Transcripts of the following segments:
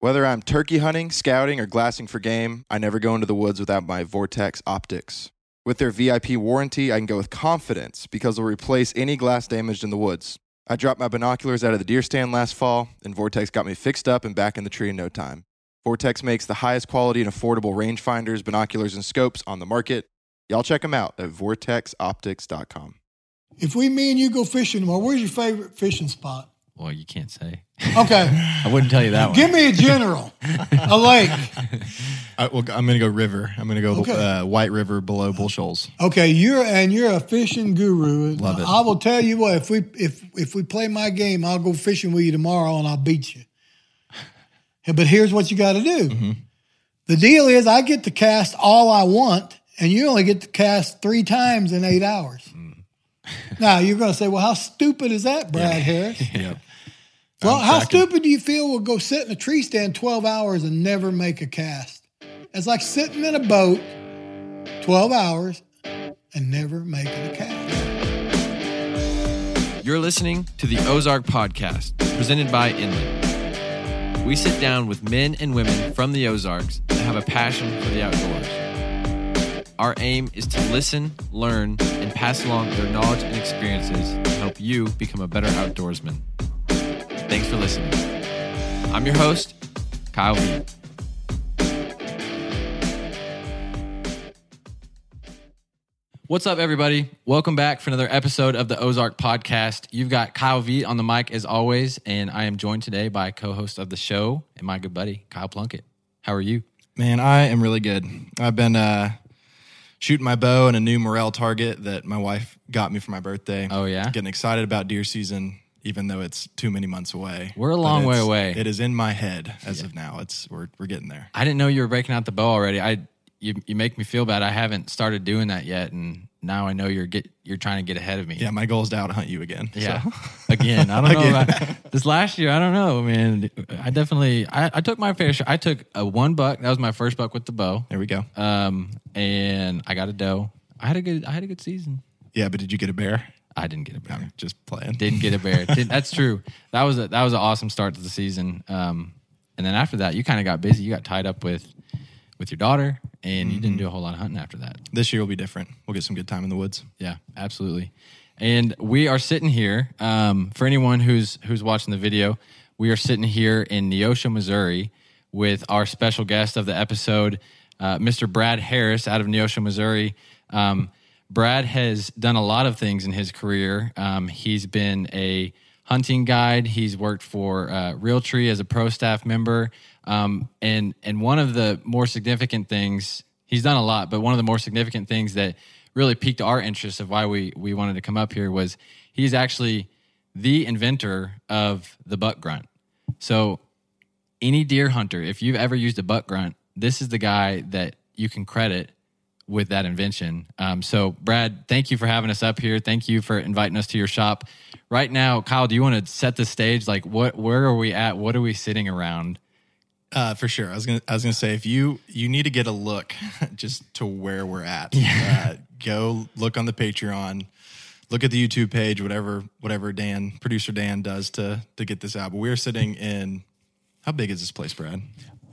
Whether I'm turkey hunting, scouting, or glassing for game, I never go into the woods without my Vortex optics. With their VIP warranty, I can go with confidence because they'll replace any glass damaged in the woods. I dropped my binoculars out of the deer stand last fall, and Vortex got me fixed up and back in the tree in no time. Vortex makes the highest quality and affordable rangefinders, binoculars, and scopes on the market. Y'all check them out at vortexoptics.com. If we, me and you go fishing tomorrow, where's your favorite fishing spot? Well, you can't say. Okay. I wouldn't tell you that one. Give me a general, a lake. I, well, I'm going to go river. I'm going to go Okay. uh, White River below Bull Shoals. Okay, you're and you're a fishing guru. Love it. I will tell you what. If we if if we play my game, I'll go fishing with you tomorrow and I'll beat you. But here's what you got to do. Mm-hmm. The deal is, I get to cast all I want, and you only get to cast three times in eight hours. Mm. now you're going to say, "Well, how stupid is that, Brad Harris?" Yep. Well, I'm how tracking. stupid do you feel will go sit in a tree stand 12 hours and never make a cast? It's like sitting in a boat 12 hours and never making a cast. You're listening to the Ozark Podcast, presented by Inland. We sit down with men and women from the Ozarks that have a passion for the outdoors. Our aim is to listen, learn, and pass along their knowledge and experiences to help you become a better outdoorsman. Thanks for listening. I'm your host, Kyle Veit. What's up, everybody? Welcome back for another episode of the Ozark Podcast. You've got Kyle Veit on the mic as always, and I am joined today by co-host of the show and my good buddy Kyle Plunkett. How are you? Man, I am really good. I've been uh, shooting my bow and a new Morrell target that my wife got me for my birthday. Oh, yeah? Getting excited about deer season, even though it's too many months away. We're a long way away. It is in my head as of now. It's we're we're getting there. I didn't know you were breaking out the bow already. I you you make me feel bad. I haven't started doing that yet, and now I know you're get you're trying to get ahead of me. Yeah, my goal is to out hunt you again. Yeah. So. Again, I don't know about this last year. I don't know, man. I definitely I, I took my fair share. I took a one buck. That was my first buck with the bow. There we go. Um, and I got a doe. I had a good I had a good season. Yeah, but did you get a bear? I didn't get a bear. I'm just playing. Didn't get a bear. Didn't- that's true. That was a that was an awesome start to the season. Um, and then after that, you kind of got busy. You got tied up with with your daughter, and you didn't do a whole lot of hunting after that. This year will be different. We'll get some good time in the woods. Yeah, absolutely. And we are sitting here. Um, for anyone who's who's watching the video, we are sitting here in Neosho, Missouri, with our special guest of the episode, uh, Mr. Brad Harris, out of Neosho, Missouri. Um, Brad has done a lot of things in his career. Um, he's been a hunting guide. He's worked for uh, Realtree as a pro staff member. Um, and and one of the more significant things he's done a lot, but one of the more significant things that really piqued our interest of why we we wanted to come up here was he's actually the inventor of the buck grunt. So any deer hunter, if you've ever used a buck grunt, this is the guy that you can credit with that invention. Um, so, Brad, thank you for having us up here. Thank you for inviting us to your shop. Right now, Kyle, do you want to set the stage? Like, what? Where are we at? What are we sitting around? Uh, for sure. I was gonna I was gonna say if you you need to get a look just to where we're at. Uh, go look on the Patreon, look at the YouTube page, whatever whatever Dan producer Dan does to to get this out. But we're sitting in how big is this place, Brad?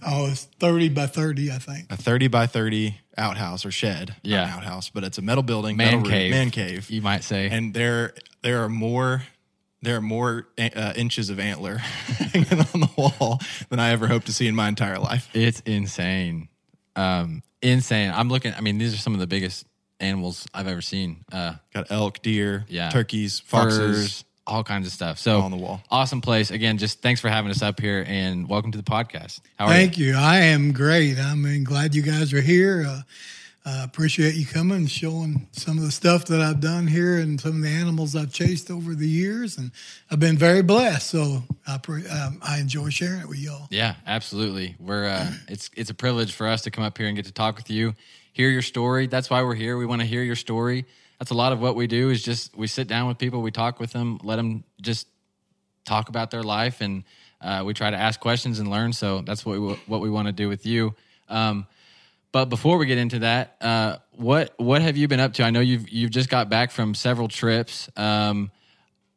Oh, it's 30 by 30, I think. A thirty by thirty outhouse or shed. Not Yeah. an outhouse, but it's a metal building, Man metal roof, cave. man cave. You might say. and there there are more there are more uh, inches of antler hanging on the wall than I ever hope to see in my entire life. It's insane. Um, insane. I'm looking. I mean, these are some of the biggest animals I've ever seen. Uh, Got elk, deer, yeah, turkeys, foxes. furs, all kinds of stuff. So on the wall. Awesome place. Again, just thanks for having us up here and welcome to the podcast. How are Thank you? you. I am great. I mean, glad you guys are here. Uh, uh, appreciate you coming and showing some of the stuff that I've done here and some of the animals I've chased over the years. And I've been very blessed. So I, pre- um, I enjoy sharing it with y'all. Yeah, absolutely. We're uh, it's it's a privilege for us to come up here and get to talk with you, hear your story. That's why we're here. We want to hear your story. That's a lot of what we do. Is just we sit down with people, we talk with them, let them just talk about their life, and uh, we try to ask questions and learn. So that's what we what we want to do with you. Um, but before we get into that, uh, what what have you been up to? I know you've you've just got back from several trips um,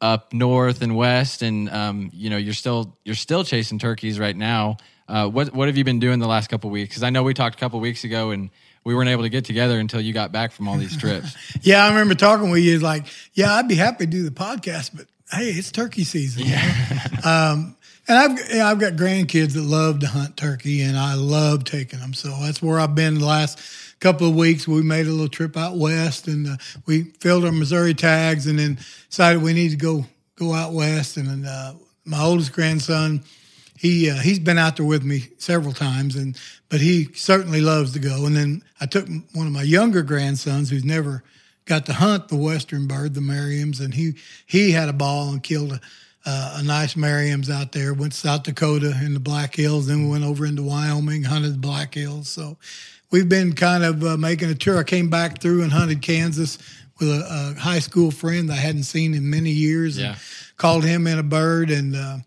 up north and west, and um, you know you're still you're still chasing turkeys right now. uh, what what have you been doing the last couple weeks? Because I know we talked a couple weeks ago and we weren't able to get together until you got back from all these trips. Yeah, I remember talking with you. Like, yeah, I'd be happy to do the podcast, but hey, it's turkey season. you know? um, and I've yeah, I've got grandkids that love to hunt turkey, and I love taking them. So that's where I've been the last couple of weeks. We made a little trip out west, and uh, we filled our Missouri tags, and then decided we need to go go out west. And then, uh, my oldest grandson, he uh, he's been out there with me several times, and but he certainly loves to go. And then I took one of my younger grandsons, who's never got to hunt the western bird, the Merriams, and he he had a ball and killed a, uh, a nice Merriams out there. Went to South Dakota in the Black Hills, then we went over into Wyoming, hunted the Black Hills. So we've been kind of uh, making a tour. I came back through and hunted Kansas with a, a high school friend I hadn't seen in many years. Yeah. And called him in a bird and. Uh,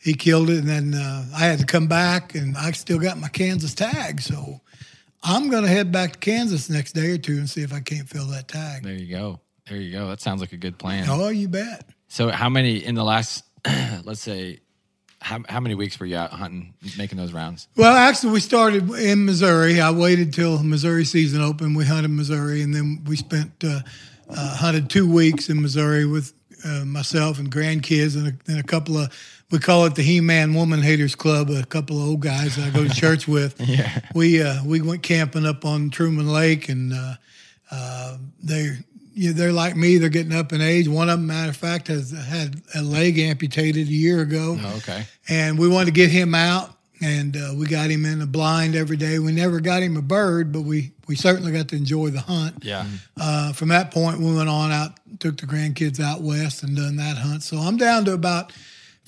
he killed it, and then uh, I had to come back, and I still got my Kansas tag. So I'm going to head back to Kansas next day or two and see if I can't fill that tag. there you go. There you go. That sounds like a good plan. Oh, you bet. So how many in the last let's say how how many weeks were you out hunting, making those rounds? Well, actually, we started in Missouri. I waited till Missouri season opened. We hunted Missouri, and then we spent uh, uh, hunted two weeks in Missouri with uh, myself and grandkids and a, and a couple of. We call it the He-Man Woman Haters Club. A couple of old guys that I go to church with. Yeah. We uh, we went camping up on Truman Lake, and uh, uh, they you know, they're like me. They're getting up in age. One of them, matter of fact, has had a leg amputated a year ago Oh, okay. and we wanted to get him out and uh, we got him in a blind every day we never got him a bird but we we certainly got to enjoy the hunt Yeah. uh, from that point we went on out took the grandkids out west and done that hunt so i'm down to about a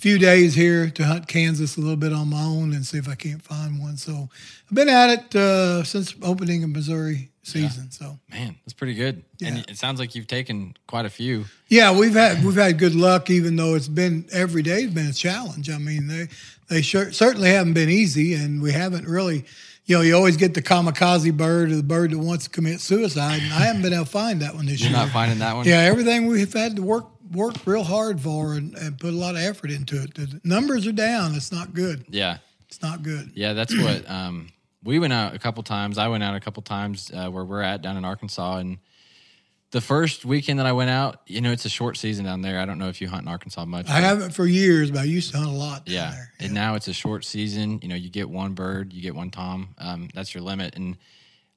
few days here to hunt kansas a little bit on my own and see if i can't find one so i've been at it uh, since opening of missouri season so Man, that's pretty good. And Yeah. it sounds like you've taken quite a few. Yeah, we've had we've had good luck, even though it's been every day's been a challenge. I mean, they they sure, certainly haven't been easy, and we haven't really. You know, you always get the kamikaze bird or the bird that wants to commit suicide, and I haven't been able to find that one this year. You're year. not finding that one? yeah, everything we've had to work work real hard for and, and put a lot of effort into it. The numbers are down. It's not good. Yeah. It's not good. Yeah, that's what um, we went out a couple times. I went out a couple times uh, where we're at down in Arkansas, and the first weekend that I went out, you know, it's a short season down there. I don't know if you hunt in Arkansas much. I haven't for years, but I used to hunt a lot down Yeah, there. and now it's a short season. You know, you get one bird, you get one tom. Um, that's your limit, and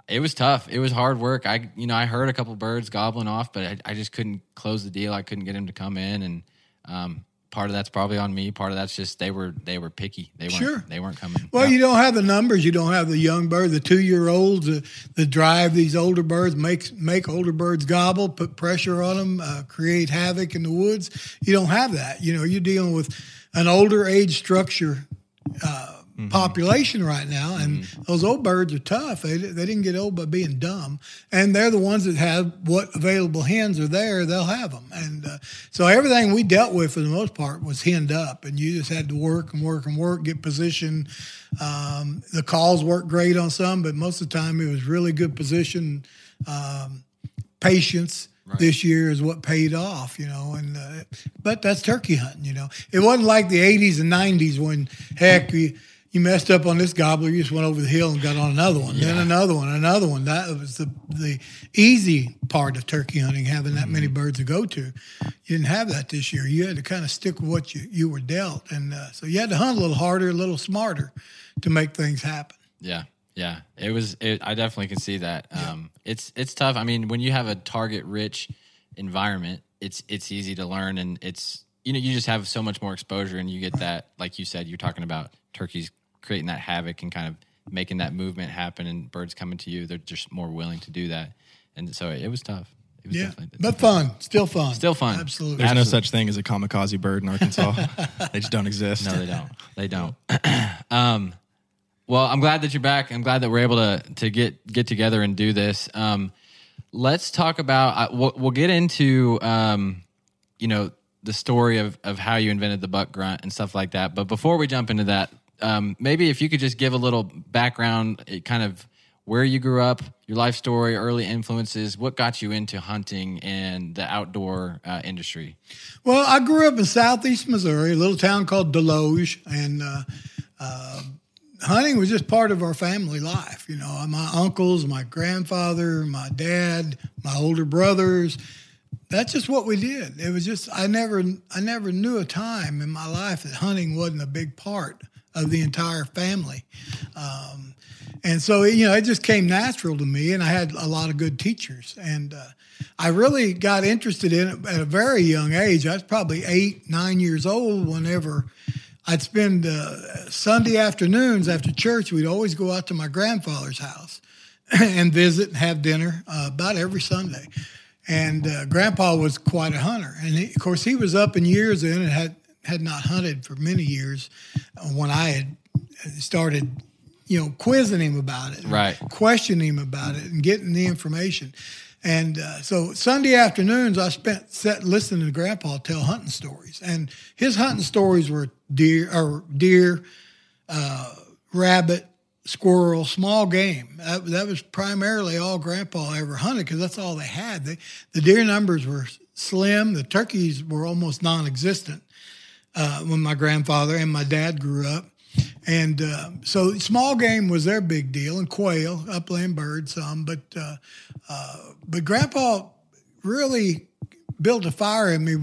it was tough. It was hard work. I, you know, I heard a couple birds gobbling off, but I, I just couldn't close the deal. I couldn't get him to come in, and um, part of that's probably on me. Part of that's just they were they were picky. They weren't Sure. they weren't coming. Well, Yeah. you don't have the numbers. You don't have the young bird, the two year olds that, that drive these older birds, make make older birds gobble, put pressure on them, uh, create havoc in the woods. You don't have that. You know, you're dealing with an older age structure uh, population right now, and those old birds are tough. They they didn't get old by being dumb, and they're the ones that have what available hens are there. They'll have them, and uh, so everything we dealt with for the most part was henned up, and you just had to work and work and work, get position. Um, the calls worked great on some, but most of the time it was really good position. Um, patience this year is what paid off, you know. And uh, but that's turkey hunting, you know. It wasn't like the '80s and '90s when heck you, you messed up on this gobbler, you just went over the hill and got on another one, then another one, another one. That was the the easy part of turkey hunting, having that many birds to go to. You didn't have that this year. You had to kind of stick with what you you were dealt, and uh, so you had to hunt a little harder, a little smarter to make things happen. Yeah, yeah. It was. It, I definitely can see that. Um, it's it's tough. I mean, when you have a target rich environment, it's it's easy to learn, and it's you know you just have so much more exposure, and you get that. Like you said, you're talking about turkeys creating that havoc and kind of making that movement happen, and birds coming to you. They're just more willing to do that, and so it was tough. It was Yeah, definitely but fun, still fun, Still fun. Absolutely. There's no such thing as a kamikaze bird in Arkansas. they just don't exist. No, they don't. They don't. um, well, I'm glad that you're back. I'm glad that we're able to to get get together and do this. Um, let's talk about. Uh, we'll, we'll get into um, you know the story of of how you invented the buck grunt and stuff like that. But before we jump into that, um, maybe if you could just give a little background, kind of where you grew up, your life story, early influences, what got you into hunting and the outdoor uh, industry. Well, I grew up in southeast Missouri, a little town called Desloge, and uh, uh, hunting was just part of our family life. You know, my uncles, my grandfather, my dad, my older brothers. That's just what we did. It was just I never I never knew a time in my life that hunting wasn't a big part of the entire family. Um, and so you know it just came natural to me and i had a lot of good teachers. And uh, i really got interested in it at a very young age. I was probably eight nine years old whenever i'd spend uh, sunday afternoons after church we'd always go out to my grandfather's house and visit and have dinner uh, about every sunday. And uh, grandpa was quite a hunter. And he, of course he was up in years then and had had not hunted for many years when i had started you know, quizzing him about it, right? Questioning him about it and getting the information. And uh, so Sunday afternoons, I spent set listening to Grandpa tell hunting stories, and his hunting stories were deer or deer, uh, rabbit, squirrel, small game. That, that, was primarily all Grandpa ever hunted because that's all they had. They, the deer numbers were slim. The turkeys were almost non-existent uh, when my grandfather and my dad grew up. And uh, so small game was their big deal, and quail, upland birds, some. But uh, uh, but Grandpa really built a fire in me.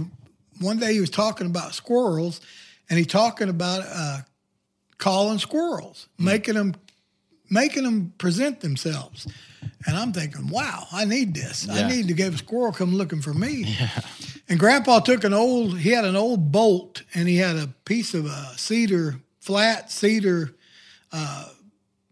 One day he was talking about squirrels, and he talking about uh, calling squirrels, mm. making them making them present themselves. And I'm thinking, wow, I need this. Yeah. I need to get a squirrel come looking for me. Yeah. And Grandpa took an old, he had an old bolt, and he had a piece of a cedar flat cedar uh,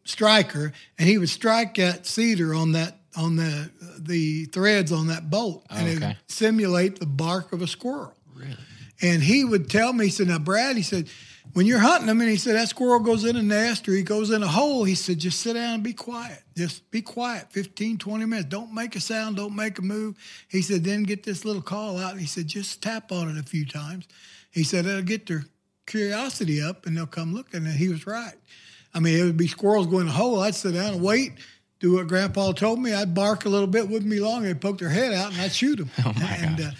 striker, and he would strike that cedar on that on the the threads on that bolt, and okay. it would simulate the bark of a squirrel. Really? And he would tell me, he said, "Now, Brad," he said, "when you're hunting them, and he said that squirrel goes in a nest or he goes in a hole, he said, just sit down and be quiet. Just be quiet, 15, 20 minutes. Don't make a sound. Don't make a move." He said, "Then get this little call out." And he said, "Just tap on it a few times." He said, "It'll get their curiosity up and they'll come look. And he was right. I mean, it would be squirrels going in a hole. I'd sit down and wait, do what Grandpa told me. I'd bark a little bit, wouldn't be long. They'd poke their head out and I'd shoot them. Oh my and uh,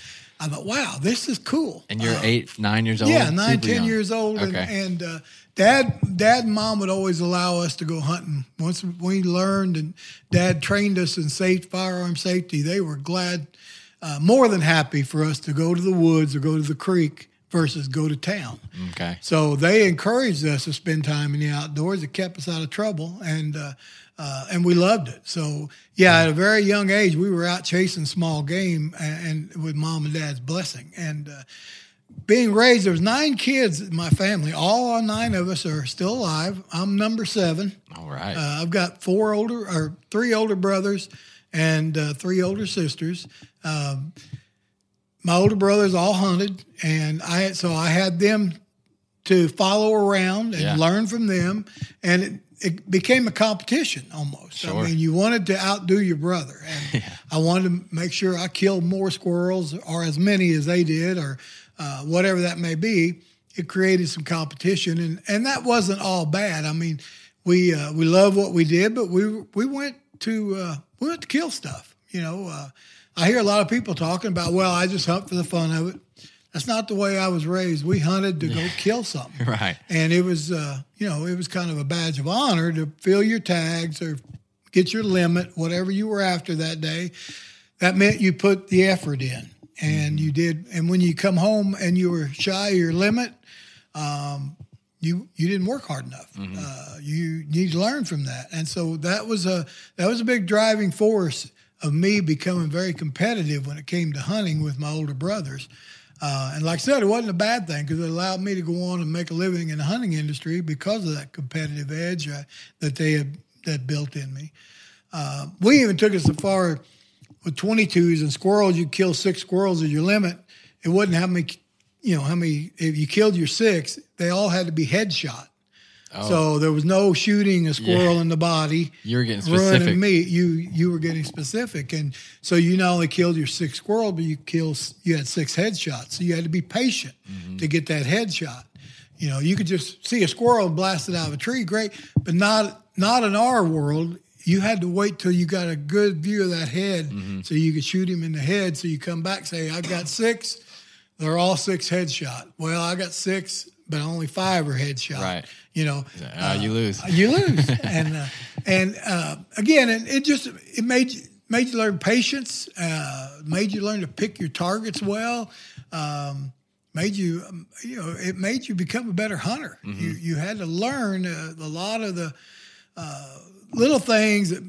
I thought, wow, this is cool. And you're uh, eight, nine years old. Yeah, nine, ten young. years old. Okay. And, and uh, dad, dad and mom would always allow us to go hunting. Once we learned and dad trained us in safe firearm safety, they were glad, uh, more than happy for us to go to the woods or go to the creek versus go to town. Okay. So they encouraged us to spend time in the outdoors. It kept us out of trouble, and uh, and we loved it. So yeah, at a very young age, we were out chasing small game, and, and with mom and dad's blessing. And uh, being raised, there was nine kids in my family. All nine of us are still alive. I'm number seven. All right. Uh, I've got four older or three older brothers and uh, three older sisters. Um, my older brothers all hunted, and I so I had them to follow around and Yeah. learn from them, and it, it became a competition almost. Sure. I mean, you wanted to outdo your brother, and I wanted to make sure I killed more squirrels or as many as they did, or uh, whatever that may be. It created some competition, and and that wasn't all bad. I mean, we uh, we love what we did, but we we went to uh, we went to kill stuff. You know, uh, I hear a lot of people talking about, well, I just hunt for the fun of it. That's not the way I was raised. We hunted to go kill something. right. And it was, uh, you know, it was kind of a badge of honor to fill your tags or get your limit, whatever you were after that day. That meant you put the effort in, and you did. And when you come home and you were shy of your limit, um, you you didn't work hard enough. Uh, you need to learn from that, and so that was a that was a big driving force of me becoming very competitive when it came to hunting with my older brothers. Uh, and like I said, it wasn't a bad thing because it allowed me to go on and make a living in the hunting industry because of that competitive edge uh, that they had that built in me. Uh, we even took it so far with 22s and squirrels. You kill six squirrels as your limit. It wasn't how many, you know, how many. If you killed your six, they all had to be headshot. So there was no shooting a squirrel Yeah. in the body. You were getting specific. Ruining meat. You you were getting specific, and so you not only killed your six squirrel, but you kill you had six headshots. So you had to be patient Mm-hmm. to get that headshot. You know, you could just see a squirrel blasted out of a tree, great, but not not in our world. You had to wait till you got a good view of that head, Mm-hmm. so you could shoot him in the head. So you come back, say, "I've got six. They're all six headshot. Well, I got six but only five are headshot. Right. You know, Uh, you lose. you lose. and uh, and uh, again, it, it just it made you made you learn patience. Uh, made you learn to pick your targets well. Um, made you um, you know it made you become a better hunter. Mm-hmm. You you had to learn uh, a lot of the uh, little things that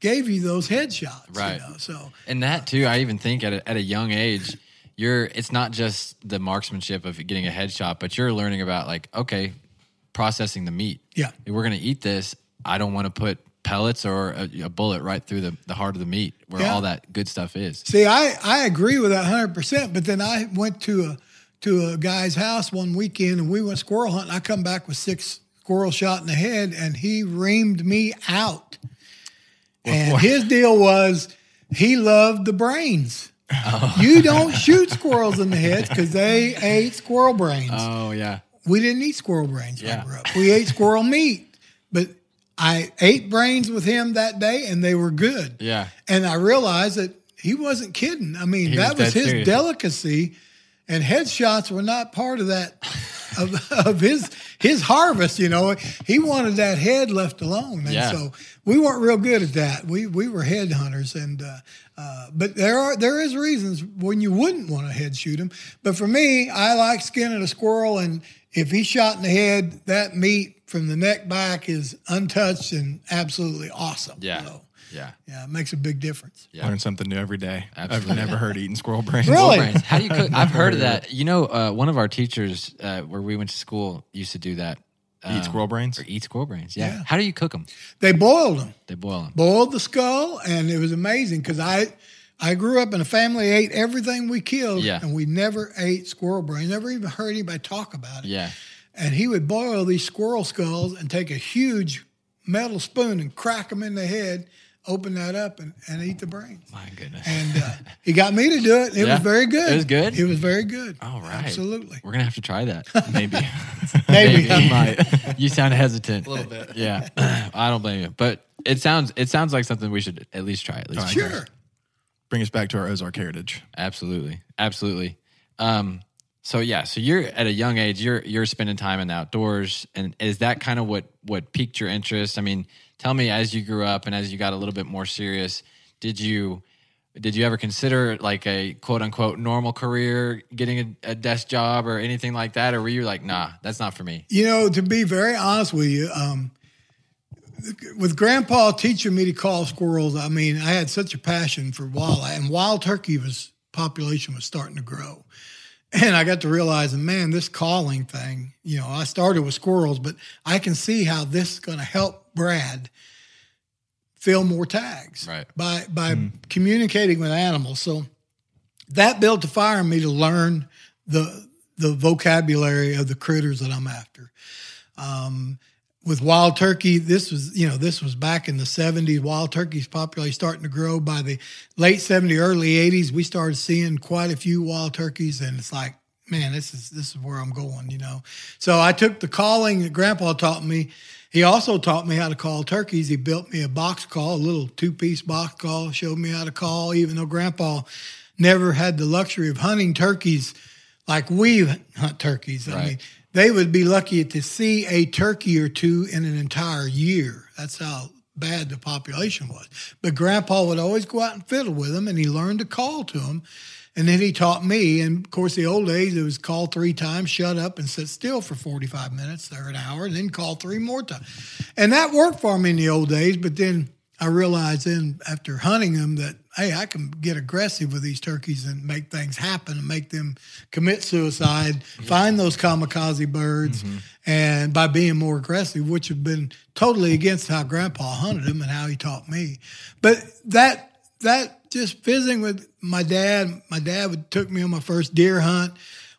gave you those headshots. Right. You know? So And that too, I even think at a, at a young age, you're it's not just the marksmanship of getting a headshot, but you're learning about like okay, processing the meat. Yeah. If we're gonna eat this. I don't want to put pellets or a, a bullet right through the, the heart of the meat where Yeah. all that good stuff is. See, I, I agree with that hundred percent. But then I went to a to a guy's house one weekend and we went squirrel hunting. I come back with six squirrel shot in the head, and he reamed me out. And his deal was he loved the brains. Oh. You don't shoot squirrels in the head because they ate squirrel brains. Oh yeah. We didn't eat squirrel brains when Yeah. Grew up. We ate squirrel meat, but I ate brains with him that day, and they were good. Yeah. And I realized that he wasn't kidding. I mean, He that was was his serious. delicacy, and headshots were not part of that of, of his his harvest. You know, he wanted that head left alone, and Yeah. so we weren't real good at that. We we were head hunters, and uh, uh, but there are there is reasons when you wouldn't want to head shoot him. But for me, I like skinning a squirrel, and if he's shot in the head, that meat from the neck back is untouched and absolutely awesome. Yeah. So, Yeah. yeah, it makes a big difference. Yeah. Learn something new every day. Absolutely. I've never heard eating squirrel brains. Really? brains. How do you cook? I've heard of that. You know, uh, one of our teachers uh, where we went to school used to do that. Eat squirrel brains? Or eat squirrel brains. Yeah. Yeah. How do you cook them? They boiled them. They boil them. boiled the skull, and it was amazing because I I grew up in a family that ate everything we killed, Yeah. and we never ate squirrel brain. Never even heard anybody talk about it. Yeah. And he would boil these squirrel skulls and take a huge metal spoon and crack them in the head, open that up, and, and eat the brains. My goodness. And uh, he got me to do it. It Yeah. was very good. It was good? It was very good. All right. Absolutely. We're gonna have to try that. Maybe. Maybe. You might. You sound hesitant. A little bit. Yeah. I don't blame you. But it sounds it sounds like something we should at least try. At least. try. Sure. Bring us back to our Ozark heritage. Absolutely. Absolutely. Um, so yeah, so you're at a young age, you're you're spending time in the outdoors, and is that kind of what what piqued your interest? I mean, tell me as you grew up and as you got a little bit more serious, did you did you ever consider like a quote unquote normal career, getting a, a desk job or anything like that, or were you like, nah, that's not for me? You know, to be very honest with you, um, with Grandpa teaching me to call squirrels, I mean, I had such a passion for wildlife, and wild turkey was population was starting to grow, and I got to realizing, man, this calling thing. You know, I started with squirrels, but I can see how this is going to help Brad fill more tags Right. by by communicating with animals. So that built a fire in me to learn the the vocabulary of the critters that I'm after. Um, with wild turkey, this was you know this was back in the 70s. Wild turkey's popularity starting to grow. By the late 70s, early 80s, we started seeing quite a few wild turkeys, and it's like, man, this is this is where I'm going, you know. So I took the calling that Grandpa taught me. He also taught me how to call turkeys. He built me a box call, a little two piece box call, showed me how to call, even though Grandpa never had the luxury of hunting turkeys like we hunt turkeys. I mean, they would be lucky to see a turkey or two in an entire year. That's how bad the population was. But Grandpa would always go out and fiddle with them, and he learned to call to them. And then he taught me. And of course, the old days, it was call three times, shut up, and sit still for 45 minutes or an hour, and then call three more times. And that worked for me in the old days. But then I realized then after hunting them that, hey, I can get aggressive with these turkeys and make things happen and make them commit suicide, find those kamikaze birds, mm-hmm. and by being more aggressive, which have been totally against how grandpa hunted them and how he taught me. But that, that just visiting with my dad, my dad would took me on my first deer hunt.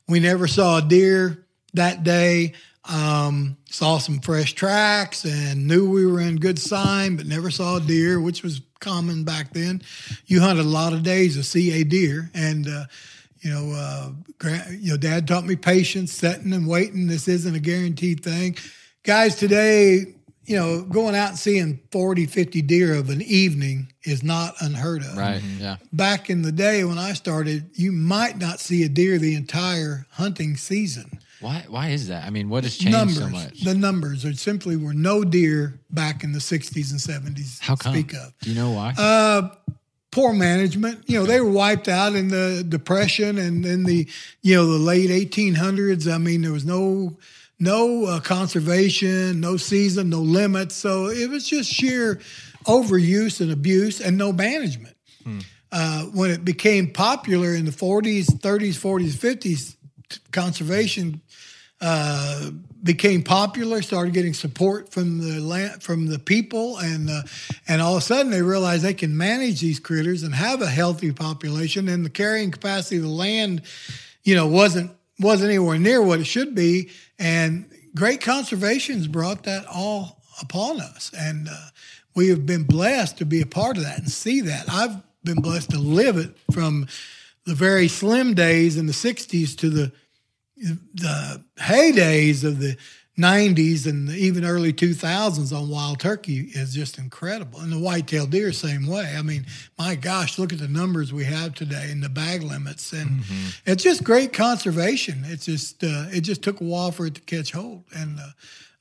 We never saw a deer that day. Um, saw some fresh tracks and knew we were in good sign, but never saw a deer, which was common back then. You hunted a lot of days to see a deer, and uh, you know, uh, gra- you know, Dad taught me patience, setting and waiting. This isn't a guaranteed thing, guys. Today, you know, going out and seeing 40, 50 deer of an evening is not unheard of Right. Yeah. back in the day when I started, you might not see a deer the entire hunting season. Why? Why is that? I mean, what has changed numbers. so much? The numbers are simply were no deer back in the 60s and 70s. How come? Speak of. Do you know why? Uh, poor management. You know, they were wiped out in the depression and in the you know the late 1800s. I mean, there was no no uh, conservation, no season, no limits. So it was just sheer overuse and abuse and no management. Uh, when it became popular in the 40s, 30s, 40s, 50s, t- conservation uh, became popular, started getting support from the land, from the people, and uh, and all of a sudden they realized they can manage these critters and have a healthy population, and the carrying capacity of the land, you know, wasn't wasn't anywhere near what it should be, and great conservation's brought that all upon us, and uh, we have been blessed to be a part of that and see that. I've been blessed to live it from the very slim days in the '60s to the the heydays of the 90s and even early 2000s on wild turkey is just incredible. And the white-tailed deer, same way. I mean, my gosh, look at the numbers we have today and the bag limits, and it's just great conservation. It's just uh, it just took a while for it to catch hold, and uh,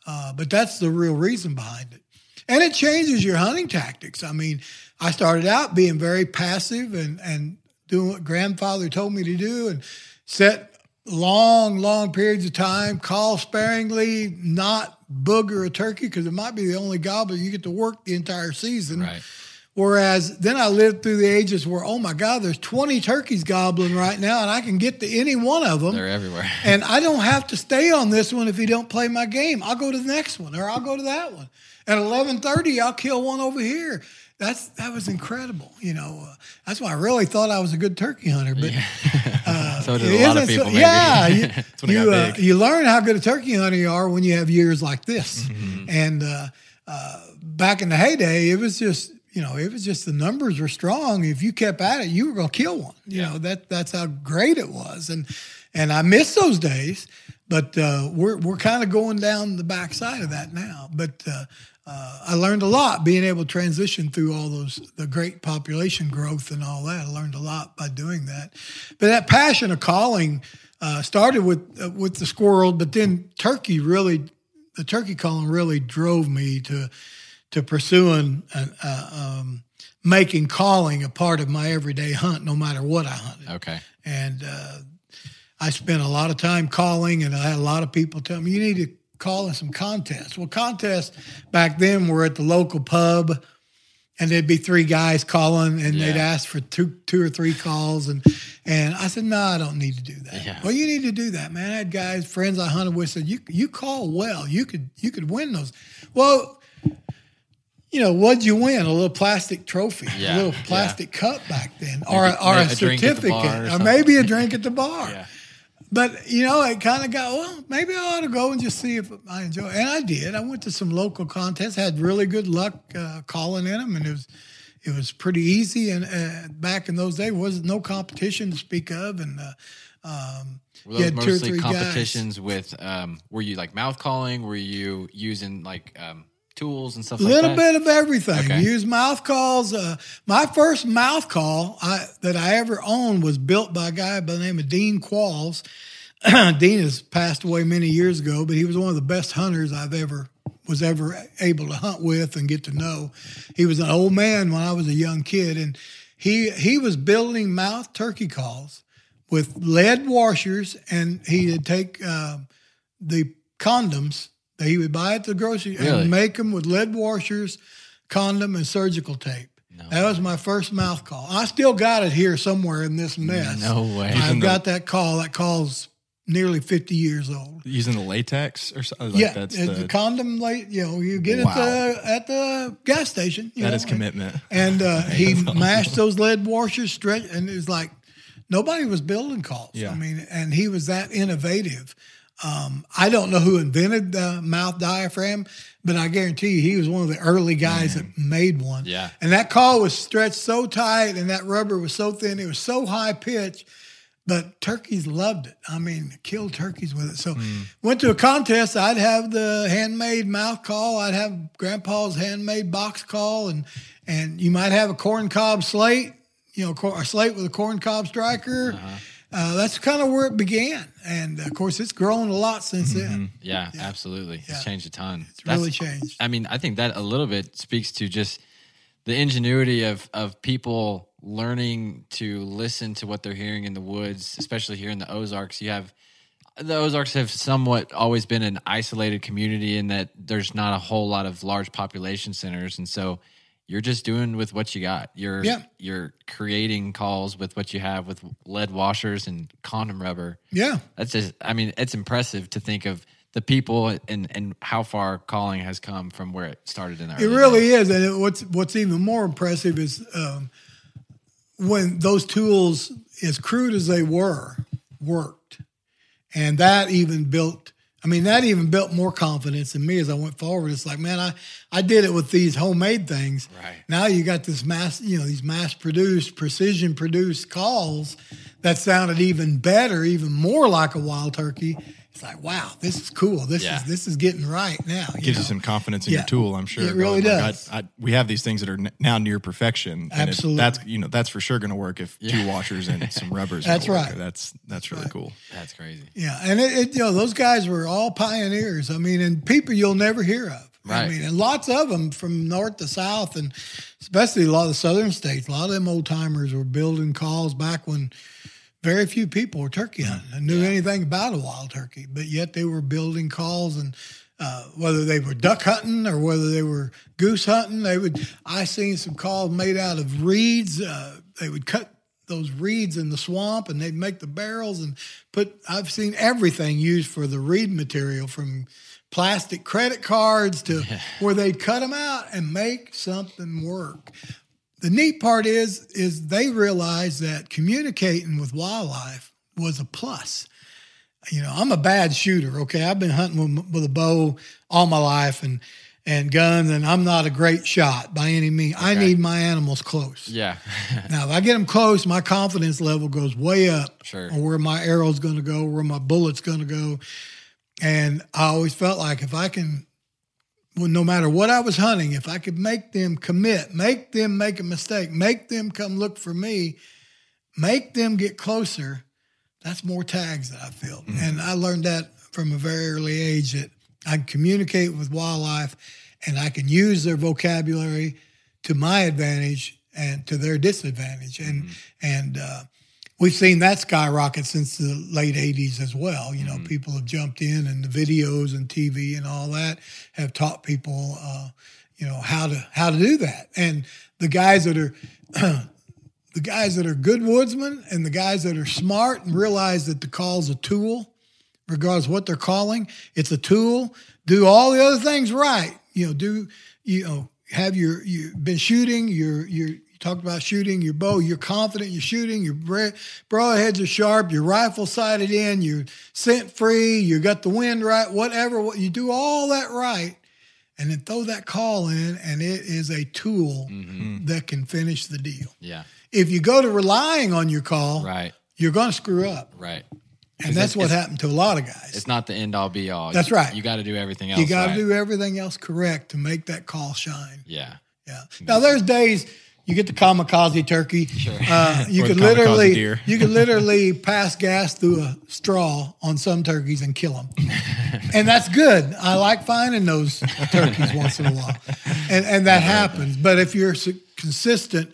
uh, but that's the real reason behind it. And it changes your hunting tactics. I mean, I started out being very passive and and doing what grandfather told me to do, and set long, long periods of time, call sparingly, not booger a turkey because it might be the only gobbler you get to work the entire season. right. Whereas then I lived through the ages where, oh my God, there's 20 turkeys gobbling right now, and I can get to any one of them. They're everywhere. and I don't have to stay on this one if you don't play my game. I'll go to the next one, or I'll go to that one. At 11:30, I'll kill one over here. That's that was incredible. You know, uh, that's why I really thought I was a good turkey hunter. But uh, So did a lot of people, maybe. Yeah, you, when it you, got uh, you learn how good a turkey hunter you are when you have years like this. Mm-hmm. And uh, uh, back in the heyday, it was just you know it was just the numbers were strong. If you kept at it, you were going to kill one. You know that that's how great it was. And and I miss those days, but uh, we're we're kind of going down the backside of that now. But uh, I learned a lot being able to transition through all those the great population growth and all that. I learned a lot by doing that. But that passion of calling uh, started with uh, with the squirrel, but then turkey really the turkey calling really drove me to to pursuing an, uh, um, making calling a part of my everyday hunt, no matter what I hunted Okay. and uh, I spent a lot of time calling, and I had a lot of people tell me you need to call in some contests. Well, contests back then were at the local pub, and there'd be three guys calling, and they'd ask for two, two or three calls, and and I said, no, I don't need to do that. Yeah. Well, you need to do that, man. I had guys, friends I hunted with, said you you call well, you could you could win those. Well. You know, what'd you win? A little plastic trophy, Yeah, a little yeah. plastic cup back then, or, or a, a drink at the bar certificate, or or, maybe a drink at the bar. But you know, it kind of got well. Maybe I ought to go and just see if I enjoy. it. And I did. I went to some local contests. Had really good luck uh, calling in them, and it was it was pretty easy. And uh, back in those days, was no competition to speak of. And uh, um, Were those had two or mostly three guys. competitions with? Um, were you like mouth calling? Were you using like um, tools and stuff A little bit of everything. Okay. Use mouth calls. Uh, my first mouth call I, that I ever owned was built by a guy by the name of Dean Qualls. Dean has passed away many years ago, but he was one of the best hunters I've ever was ever able to hunt with and get to know. He was an old man when I was a young kid, and he he was building mouth turkey calls with lead washers, and he would take uh, the condoms he would buy at the grocery Really? and make them with lead washers, condom, and surgical tape. That was my first mouth call. I still got it here somewhere in this mess. No way. I've Using the- got that call. That call's nearly 50 years old. Using the latex or something like yeah, that's it's the, the condom late. You know, you get Wow. at the at the gas station. You that know, is commitment. And uh, he mashed those lead washers straight, and it was like nobody was building calls. Yeah. I mean, and he was that innovative. Um, I don't know who invented the mouth diaphragm, but I guarantee you he was one of the early guys that made one. Yeah. And that call was stretched so tight, and that rubber was so thin, it was so high pitched. But turkeys loved it. I mean, killed turkeys with it. So went to a contest. I'd have the handmade mouth call. I'd have Grandpa's handmade box call, and and you might have a corn cob slate. You know, a slate with a corn cob striker. Uh, that's kind of where it began. And of course, it's grown a lot since then. Yeah, absolutely. Yeah. It's changed a ton. It's really changed. I mean, I think that a little bit speaks to just the ingenuity of of people learning to listen to what they're hearing in the woods, especially here in the Ozarks. You have the Ozarks have somewhat always been an isolated community in that there's not a whole lot of large population centers, and so you're just doing with what you got. You're Yeah. you're creating calls with what you have with lead washers and condom rubber Yeah. that's just i mean it's impressive to think of the people and and how far calling has come from where it started in the It really days. is, and it, what's what's even more impressive is um, when those tools, as crude as they were, worked, and that even built. I mean, that even built more confidence in me as I went forward. It's like, man, I I did it with these homemade things. Right. Now you got this mass, you know, these mass produced, precision produced calls that sounded even better, even more like a wild turkey. It's like, wow, this is cool. This Yeah. is this is getting right now. It gives you some confidence in Yeah. your tool, I'm sure. It really Going, like, does. I, I, we have these things that are n- now near perfection. and it- Absolutely. that's you know that's for sure going to work if two washers and some rubbers. That's gonna work. right. That's that's really cool. that's crazy Yeah, and it, it, you know those guys were all pioneers. I mean, and people you'll never hear of. I Right. mean, and lots of them from north to south, and especially a lot of the southern states. A lot of them old timers were building calls back when very few people were turkey hunting and knew anything about a wild turkey, but yet they were building calls and. Uh, whether they were duck hunting or whether they were goose hunting, they would. I seen some calls made out of reeds. Uh, they would cut those reeds in the swamp and they'd make the barrels and put i've seen everything used for the reed material from plastic credit cards to where they'd cut them out and make something work the neat part is is they realized that communicating with wildlife was a plus. You know i'm a bad shooter okay? I've been hunting with, with a bow all my life and and guns and i'm not a great shot by any means. I need my animals close. Yeah. Now, if I get them close, my confidence level goes way up Sure. on where my arrow's going to go, where my bullet's going to go. And I always felt like if I can, well, no matter what I was hunting, if I could make them commit, make them make a mistake, make them come look for me, make them get closer, that's more tags that I feel. And I learned that from a very early age that I can communicate with wildlife and I can use their vocabulary to my advantage and to their disadvantage. And and uh, we've seen that skyrocket since the late '80s as well. You know, people have jumped in, and the videos and TV and all that have taught people, uh, you know, how to how to do that. And the guys that are the guys that are good woodsmen and the guys that are smart and realize that the call's a tool, regardless of what they're calling, it's a tool. Do all the other things right. You know, do you know have your you've been shooting, you're you're you talked about shooting your bow, you're confident you're shooting, your broadheads are sharp, your rifle sighted in, you're scent free, you got the wind right, whatever, what you do all that right, and then throw that call in, and it is a tool mm-hmm. that can finish the deal. Yeah. If you go to relying on your call, right. you're going to screw up. right. And that's what happened to a lot of guys. it's not the end all be all. That's You- right. you got to do everything else You got to right. do everything else correct to make that call shine. yeah. Yeah. Now there's days you get the kamikaze turkey. Uh, you Or could the kamikaze literally deer. you could literally pass gas through a straw on some turkeys and kill them, and that's good. I like finding those turkeys once in a while, and and that happens. But if you're consistent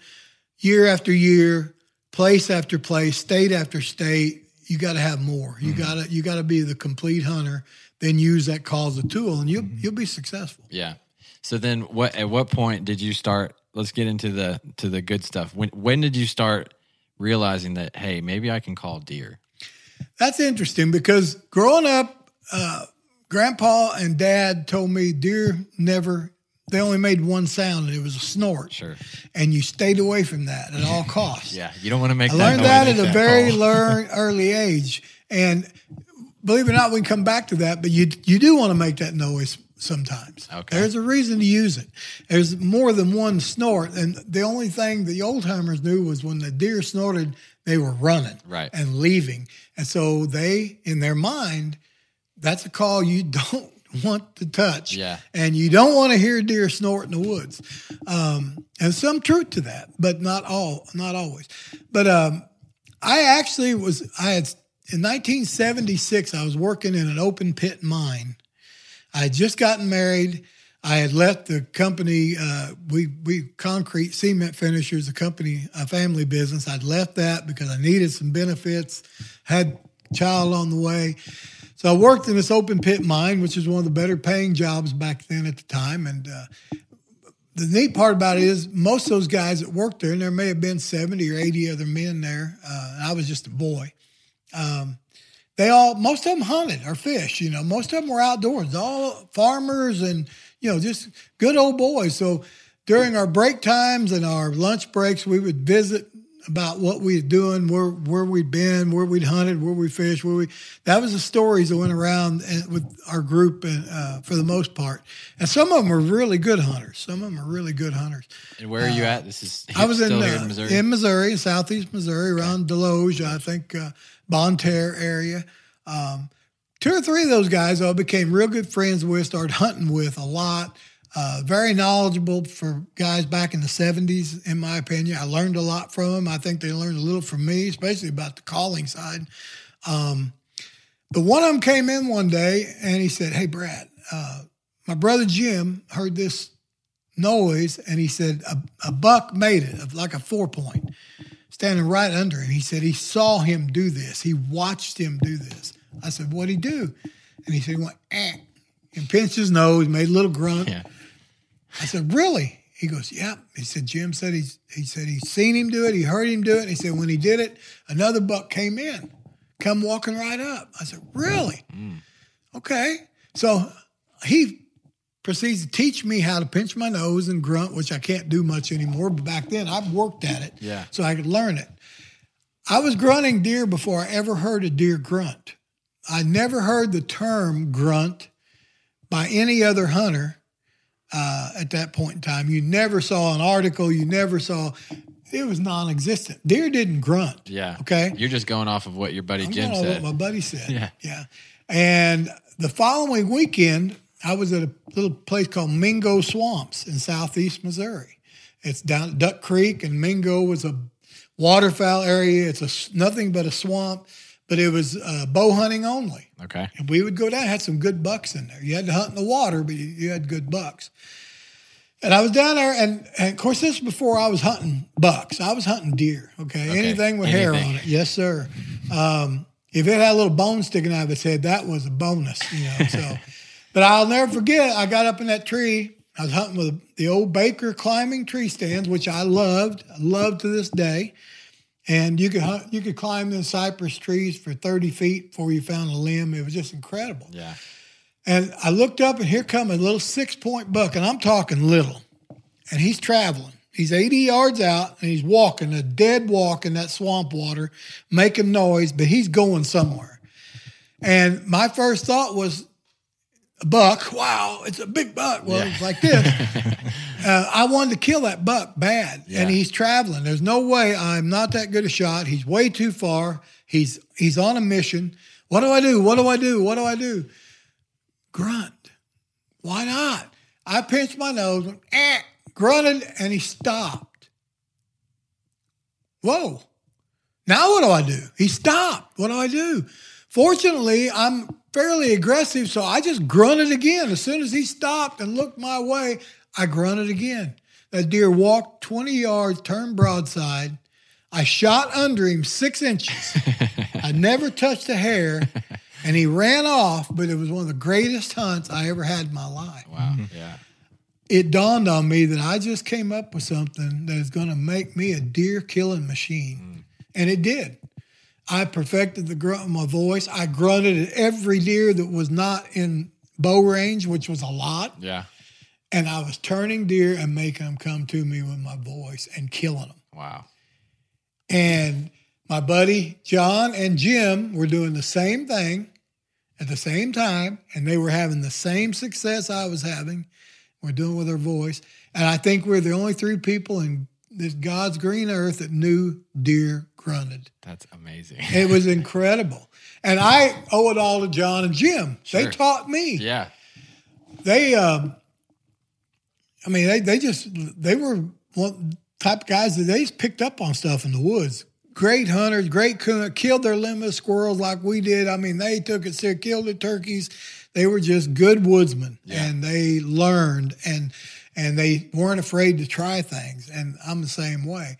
year after year, place after place, state after state, you got to have more. You Mm-hmm. got to you got to be the complete hunter. Then use that call as a tool, and you will Mm-hmm. you'll be successful. yeah so then what at what point did you start let's get into the to the good stuff when when did you start realizing that hey maybe i can call deer That's interesting because growing up, uh, grandpa and dad told me deer never, they only made one sound and it was a snort. sure And you stayed away from that at all costs. yeah you don't want to make I that learned that at a very learn, early age. And believe it or not, we can come back to that, but you, you do want to make that noise sometimes. Okay. There's a reason to use it. There's more than one snort. And the only thing the old timers knew was when the deer snorted, they were running Right. and leaving. And so they, in their mind, that's a call you don't want to touch. Yeah. And you don't want to hear deer snort in the woods. Um, and some truth to that, but not all, not always. But um, I actually was. I had in 1976. I was working in an open pit mine. I had just gotten married. I had left the company. Uh, we we concrete cement finishers, a company, a family business. I'd left that because I needed some benefits. Had child on the way, so I worked in this open pit mine, which is one of the better paying jobs back then at the time. And uh, the neat part about it is most of those guys that worked there, and there may have been 70 or 80 other men there. Uh, I was just a boy. Um, they all, most of them hunted or fished, you know, most of them were outdoors, all farmers and, you know, just good old boys. So during our break times and our lunch breaks, we would visit about what we were doing, where where we'd been, where we'd hunted, where we fished, where we. That was the stories that went around with our group, and uh, for the most part. And some of them were really good hunters. Some of them are really good hunters. And where are you at? This is I was in uh, Missouri. in Missouri, southeast Missouri, around Desloge, I think uh, Bonne Terre area. Um, two or three of those guys I became real good friends with, started hunting with a lot. Uh, very knowledgeable for guys back in the 70s, in my opinion. I learned a lot from them. I think they learned a little from me, especially about the calling side. Um, but one of them came in one day and he said, Hey, Brad, uh, my brother Jim heard this noise and he said a, a buck made it of like a four point standing right under him he said he saw him do this he watched him do this i said what'd he do and he said he went eh, and pinched his nose made a little grunt Yeah. I said really he goes yeah he said jim said he's he said he's seen him do it he heard him do it And he said when he did it another buck came in come walking right up i said really mm. okay so he proceeds to teach me how to pinch my nose and grunt, which I can't do much anymore. But back then, I've worked at it, Yeah. so I could learn it. I was grunting deer before I ever heard a deer grunt. I never heard the term grunt by any other hunter uh, at that point in time. You never saw an article. You never saw. It was non-existent. Deer didn't grunt. Yeah. Okay. You're just going off of what your buddy I'm Jim said. what my buddy said. Yeah. Yeah. And the following weekend, I was at a little place called Mingo Swamps in southeast Missouri. It's down at Duck Creek, and Mingo was a waterfowl area. It's a nothing but a swamp, but it was uh, bow hunting only. okay. And we would go down, had some good bucks in there. You had to hunt in the water, but you, you had good bucks. And I was down there, and, and of course, this was before I was hunting bucks. I was hunting deer, okay? Okay, Anything with hair on it. Yes, sir. Um, if it had a little bone sticking out of its head, that was a bonus, you know. So, but I'll never forget, I got up in that tree. I was hunting with the old Baker climbing tree stands, which I loved, I love to this day. And you could hunt, you could climb the cypress trees for 30 feet before you found a limb. It was just incredible. Yeah. And I looked up, and here come a little six point buck, and I'm talking little. And he's traveling. He's 80 yards out, and he's walking a dead walk in that swamp water, making noise, but he's going somewhere. And my first thought was, buck. Wow, it's a big buck. Well, Yeah. it's like this. uh, I wanted to kill that buck bad, Yeah. and he's traveling. There's no way I'm not that good a shot. He's way too far. He's he's on a mission. What do I do? What do I do? What do I do? Grunt. Why not? I pinched my nose, went, eh, grunted, and he stopped. Whoa. Now what do I do? He stopped. What do I do? Fortunately, I'm fairly aggressive, so I just grunted again. As soon as he stopped and looked my way, I grunted again. That deer walked 20 yards, turned broadside. I shot under him six inches. I never touched a hair, and he ran off, but it was one of the greatest hunts I ever had in my life. Wow. Mm-hmm. Yeah. It dawned on me that I just came up with something that is going to make me a deer killing machine. Mm. And it did. I perfected the grunt of my voice. I grunted at every deer that was not in bow range, which was a lot. Yeah. And I was turning deer and making them come to me with my voice and killing them. Wow. And my buddy John and Jim were doing the same thing at the same time, and they were having the same success I was having. We're doing with our voice. And I think we're the only three people in this God's green earth that knew deer grunted. That's amazing. It was incredible. And I owe it all to John and Jim. They taught me yeah. they um i mean they, they just they were one type of guys that they just picked up on stuff in the woods great hunters, great coon- killed their limit squirrels like we did. I mean, they took it serious, killed the turkeys. They were just good woodsmen, and they learned and and they weren't afraid to try things. And I'm the same way.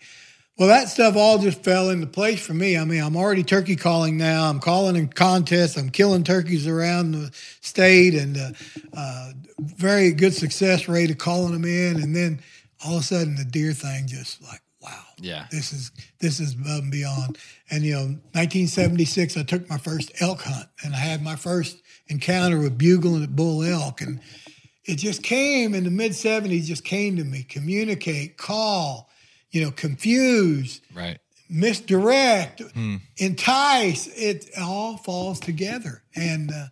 Well, that stuff all just fell into place for me. I mean, I'm already turkey calling now. I'm calling in contests. I'm killing turkeys around the state, and uh, uh, very good success rate of calling them in. And then all of a sudden, the deer thing just like, wow, Yeah. this is this is above and beyond. And you know, 1976, I took my first elk hunt, and I had my first encounter with bugling at bull elk, and it just came in the mid 70s. Just came to me: communicate, call, you know, confuse, Right. misdirect, entice. It all falls together, and uh,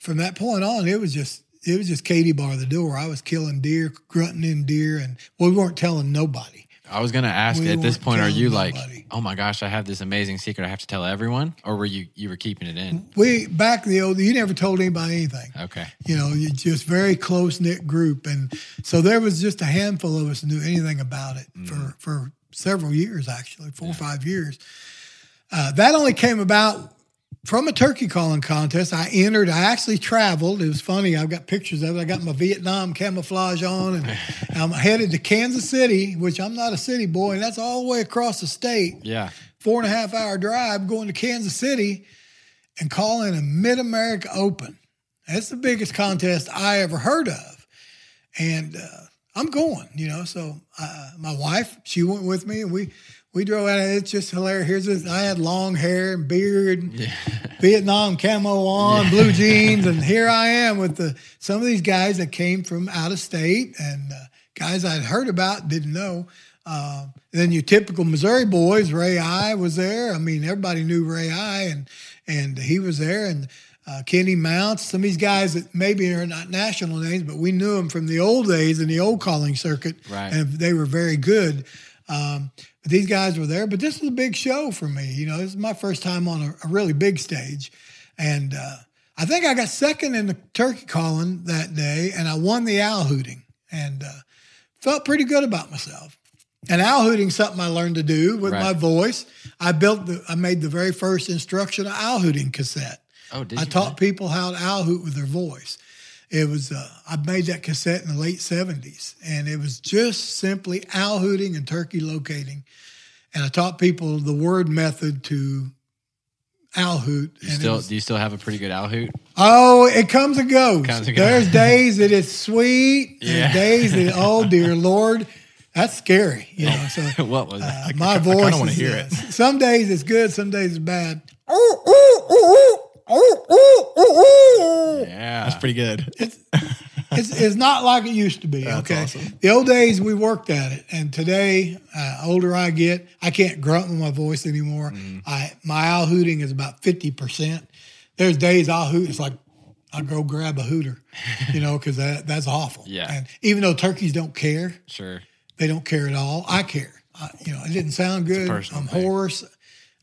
from that point on, it was just. It was just Katie bar the door. I was killing deer, grunting in deer, and we weren't telling nobody. I was gonna ask We at this point, are you like, nobody. oh my gosh, I have this amazing secret I have to tell everyone, or were you you were keeping it in? We back in the old. You never told anybody anything. Okay. You know, you just very close knit group, and so there was just a handful of us knew anything about it for for several years, actually, four or five years. Uh, that only came about from a turkey calling contest. I entered. I actually traveled. It was funny. I've got pictures of it. I got my Vietnam camouflage on, and I'm headed to Kansas City, which I'm not a city boy, and that's all the way across the state Yeah. four and a half hour drive going to Kansas City and calling a Mid America Open. That's the biggest contest I ever heard of. And uh, I'm going, you know. So uh, my wife, she went with me and we, we drove out. It's just hilarious. Here's this I had long hair and beard, and Vietnam camo on, blue jeans. And here I am with the some of these guys that came from out of state and uh, guys I'd heard about, didn't know. Uh, then your typical Missouri boys, Ray Eye was there. I mean, everybody knew Ray Eye, and and he was there, and uh, Kenny Mounts. Some of these guys that maybe are not national names, but we knew them from the old days in the old calling circuit, Right. and they were very good. Um, but these guys were there. But this was a big show for me. You know, this is my first time on a, a really big stage, and uh, I think I got second in the turkey calling that day, and I won the owl hooting, and uh, felt pretty good about myself. And owl hooting is something I learned to do with Right. my voice. I built the, I made the very first instruction owl hooting cassette. Oh, did I you taught people how to owl hoot with their voice. It was uh, I made that cassette in the late seventies, and it was just simply owl hooting and turkey locating. And I taught people the word method to owl hoot. You still was- do you still have a pretty good owl hoot? Oh, it comes and goes. Comes and goes. There's days that it's sweet, Yeah. and days that oh dear Lord, that's scary. You know, so what was that? uh, my voice I voice. kinda wanna hear it. Some days it's good, some days it's bad. Yeah. That's pretty good. It's, it's not like it used to be. That's okay, awesome. the old days we worked at it, and today, uh, older I get, I can't grunt with my voice anymore. Mm. I my owl hooting is about fifty percent. There's days I'll hoot. It's like I'll go grab a hooter, you know, because that that's awful. Yeah. And even though turkeys don't care, Sure. they don't care at all. I care. I, you know, it didn't sound good. I'm thing. hoarse.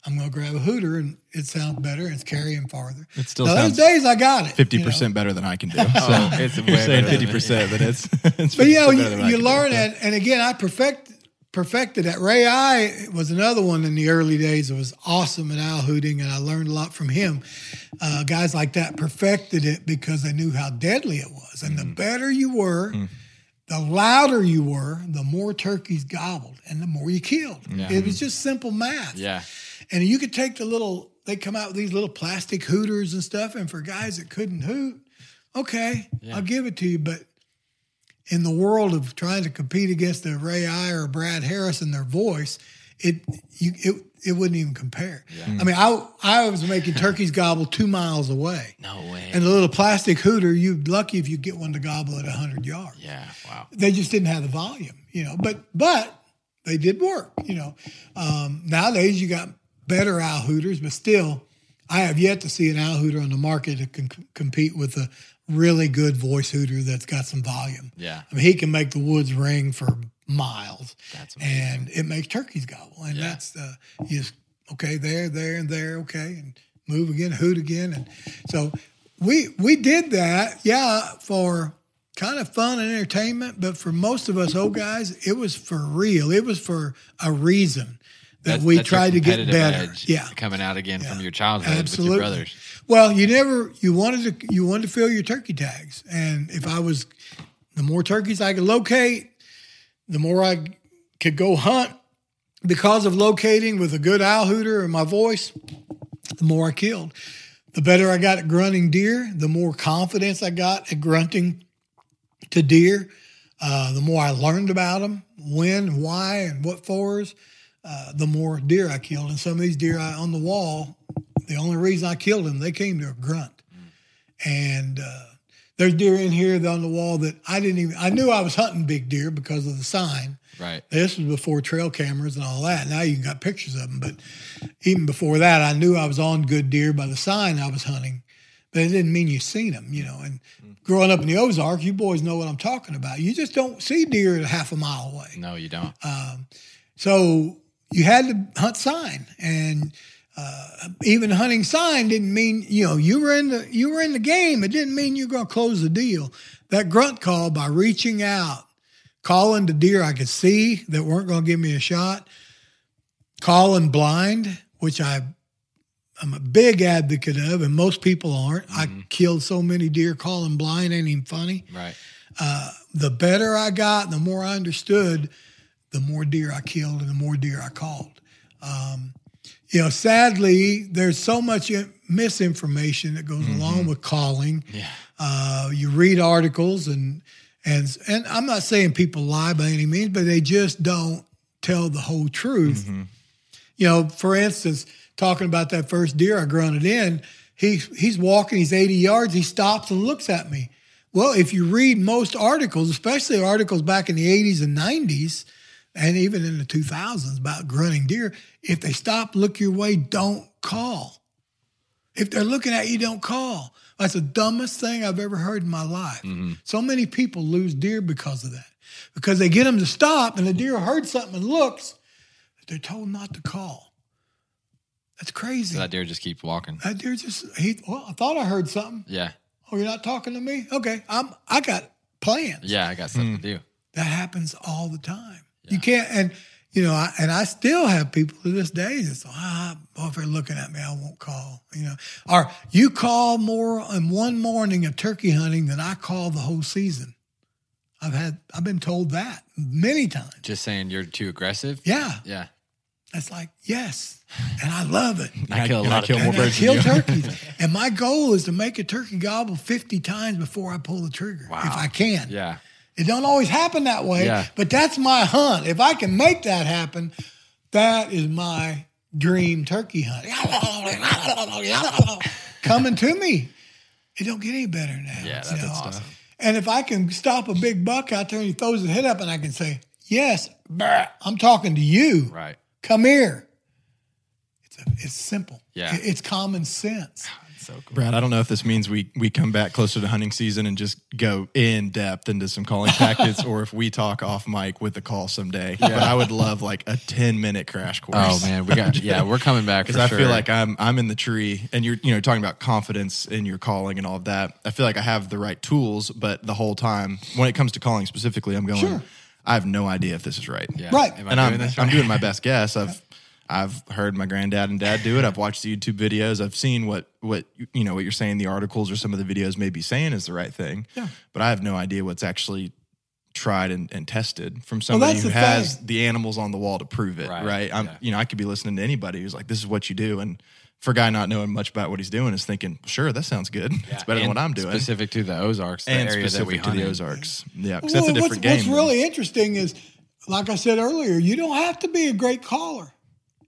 I'm going to grab a hooter and it sounds better. And it's carrying farther. It still now, sounds those days I got it. Fifty you know. percent better than I can do. So Oh, it's way you're saying better than fifty percent, but it's, it's But you know, you, better than I you learn it, and again, I perfect perfected that. Ray Eye was another one in the early days It was awesome at owl hooting, and I learned a lot from him. Uh, guys like that perfected it because they knew how deadly it was, and the Mm. better you were. The louder you were, the more turkeys gobbled and the more you killed. It was just simple math. Yeah. And you could take the little, they come out with these little plastic hooters and stuff. And for guys that couldn't hoot, okay, I'll give it to you. But in the world of trying to compete against a Ray Eye or Brad Harris and their voice, it you it it wouldn't even compare. I mean, I I was making turkeys gobble two miles away. No way. And the little plastic hooter, you're lucky if you get one to gobble at 100 yards yeah. Wow. they just didn't have the volume, you know. But but they did work, you know. Um, nowadays you got better owl hooters, but still, I have yet to see an owl hooter on the market that can c- compete with a really good voice hooter that's got some volume. Yeah. I mean, he can make the woods ring for miles, and it makes turkeys gobble. And Yeah. that's uh, you just okay there, there, and there, okay, and move again, hoot again, and so we we did that, yeah, for kind of fun and entertainment, but for most of us old guys, it was for real. It was for a reason. That's- we tried to get better. Yeah, coming out again from your childhood absolutely. with your brothers. Well, you never you wanted to you wanted to fill your turkey tags, and if I was the more turkeys I could locate, the more I could go hunt. Because of locating with a good owl hooter and my voice, the more I killed. The better I got at grunting deer, the more confidence I got at grunting to deer. Uh, the more I learned about them, when, why, and what fors, uh, the more deer I killed. And some of these deer I, on the wall, the only reason I killed them, they came to a grunt. And uh, there's deer in here on the wall that I didn't even, I knew I was hunting big deer because of the sign. Right. This was before trail cameras and all that. Now you can got pictures of them, but even before that, I knew I was on good deer by the sign I was hunting. But it didn't mean you seen them, you know. And growing up in the Ozark, you boys know what I'm talking about. You just don't see deer a half a mile away. No, you don't. So you had to hunt sign, and uh, even hunting sign didn't mean you know you were in the you were in the game. It didn't mean you were going to close the deal. That grunt call by reaching out, calling the deer I could see that weren't going to give me a shot, calling blind, which I I'm a big advocate of, and most people aren't. I killed so many deer calling blind ain't even funny right. the better I got, the more I understood, the more deer I killed and the more deer I called. Um, you know, sadly, there's so much misinformation that goes along with calling. Yeah. Uh, you read articles and and and I'm not saying people lie by any means, but they just don't tell the whole truth. You know, for instance, talking about that first deer I grunted in, he he's walking, he's 80 yards, he stops and looks at me. Well, if you read most articles, especially articles back in the 80s and 90s, and even in the 2000s about grunting deer, if they stop, look your way, don't call. If they're looking at you, don't call. That's the dumbest thing I've ever heard in my life. Mm-hmm. So many people lose deer because of that. Because they get them to stop and the deer heard something and looks, they're told not to call. That's crazy. So that deer just keeps walking. that deer just he well, I thought I heard something. Yeah. Oh, you're not talking to me? Okay. I'm I got plans. Yeah, I got stuff hmm. to do. That happens all the time. You can't, and you know, I, and I still have people to this day that say, ah, well, if they're looking at me, I won't call. You know, or you call more in one morning of turkey hunting than I call the whole season. I've had, I've been told that many times. Just saying you're too aggressive. Yeah, Yeah. it's like yes, and I love it. I kill a and I lot of kill more birds kill turkeys, and my goal is to make a turkey gobble fifty times before I pull the trigger, Wow. if I can. Yeah. It don't always happen that way, Yeah. but that's my hunt. If I can make that happen, that is my dream turkey hunt. Coming to me. It don't get any better that. Yeah, you that's know? awesome. And if I can stop a big buck out there and he throws his head up and I can say, Yes, I'm talking to you. Right. Come here. It's a, it's simple. Yeah. It's common sense. So cool. Brad, I don't know if this means we we come back closer to hunting season and just go in depth into some calling tactics, or if we talk off mic with the call someday. But I would love like a ten minute crash course. Oh man, we got yeah, we're coming back for because I sure. feel like I'm I'm in the tree, and you're you know talking about confidence in your calling and all of that. I feel like I have the right tools, but the whole time when it comes to calling specifically, I'm going. Sure. I have no idea if this is right. yeah. Right. Am I and doing I'm this I'm doing my best guess. I've I've heard my granddad and dad do it. I've watched the YouTube videos. I've seen what what you know what you're saying. The articles or some of the videos may be saying is the right thing. Yeah. But I have no idea what's actually tried and, and tested from somebody that's who the has thing. the animals on the wall to prove it. Right, Right. I'm yeah. you know I could be listening to anybody who's like, this is what you do, and for a guy not knowing much about what he's doing is thinking, sure, that sounds good. it's better than what I'm doing. Specific to the Ozarks, the and area that we specific to hunt the in. Ozarks. Yeah, because that's a different what's, game. What's really interesting is, like I said earlier, you don't have to be a great caller.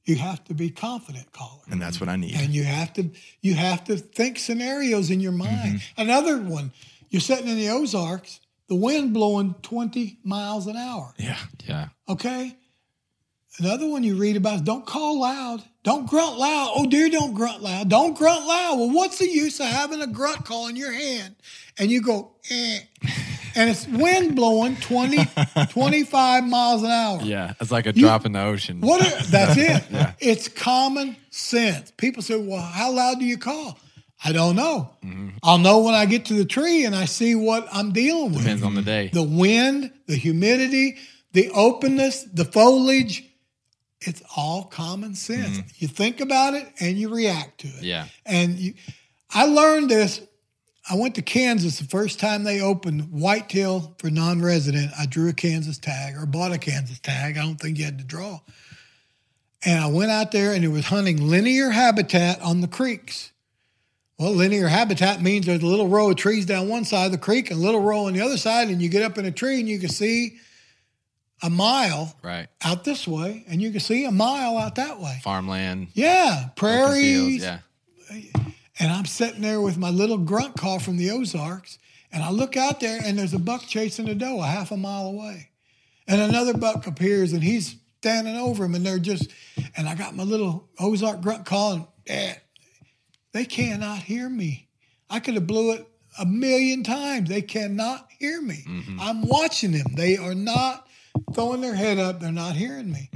You have to be confident caller. and that's what I need. and you have to you have to think scenarios in your mind. Mm-hmm. Another one, you're sitting in the Ozarks, the wind blowing 20 miles an hour. yeah. Yeah. Okay. Another one you read about is don't call loud. Don't grunt loud. Oh, dear, don't grunt loud. Don't grunt loud. Well, what's the use of having a grunt call in your hand? And you go, eh. And it's wind blowing 20, 25 miles an hour. Yeah. It's like a drop in the ocean. What? Are, that's it. yeah. It's common sense. People say, "Well, how loud do you call?" I don't know. Mm-hmm. I'll know when I get to the tree and I see what I'm dealing with. Depends on the day. The wind, the humidity, the openness, the foliage. It's all common sense. You think about it and you react to it. Yeah. And you, I learned this. I went to Kansas the first time they opened whitetail for non-resident. I drew a Kansas tag or bought a Kansas tag. I don't think you had to draw. And I went out there and it was hunting linear habitat on the creeks. Well, linear habitat means there's a little row of trees down one side of the creek and a little row on the other side, and you get up in a tree and you can see a mile Right. out this way, and you can see a mile out that way. Farmland. Yeah, prairies, fields, Yeah. And I'm sitting there with my little grunt call from the Ozarks, and I look out there, and there's a buck chasing a doe a half a mile away, and another buck appears, and he's standing over him, and they're just, and I got my little Ozark grunt call, and eh, they cannot hear me. I could have blew it a million times. They cannot hear me. I'm watching them. They are not throwing their head up. They're not hearing me.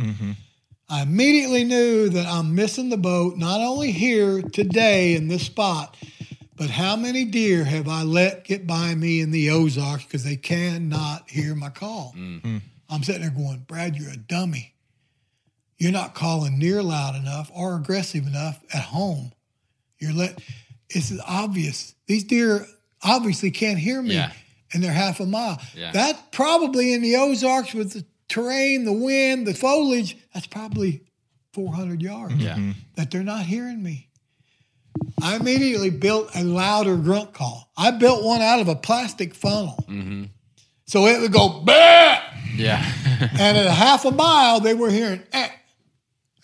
I immediately knew that I'm missing the boat, not only here today in this spot, but how many deer have I let get by me in the Ozarks because they cannot hear my call? Mm-hmm. I'm sitting there going, Brad, you're a dummy. You're not calling near loud enough or aggressive enough at home. You're let. It's obvious. These deer obviously can't hear me, Yeah. and they're half a mile. Yeah. That probably in the Ozarks with the terrain, the wind, the foliage. That's probably 400 yards Yeah. that they're not hearing me. I immediately built a louder grunt call. I built one out of a plastic funnel. Mm-hmm. So it would go, bah! Yeah. and at a half a mile, they were hearing, eh,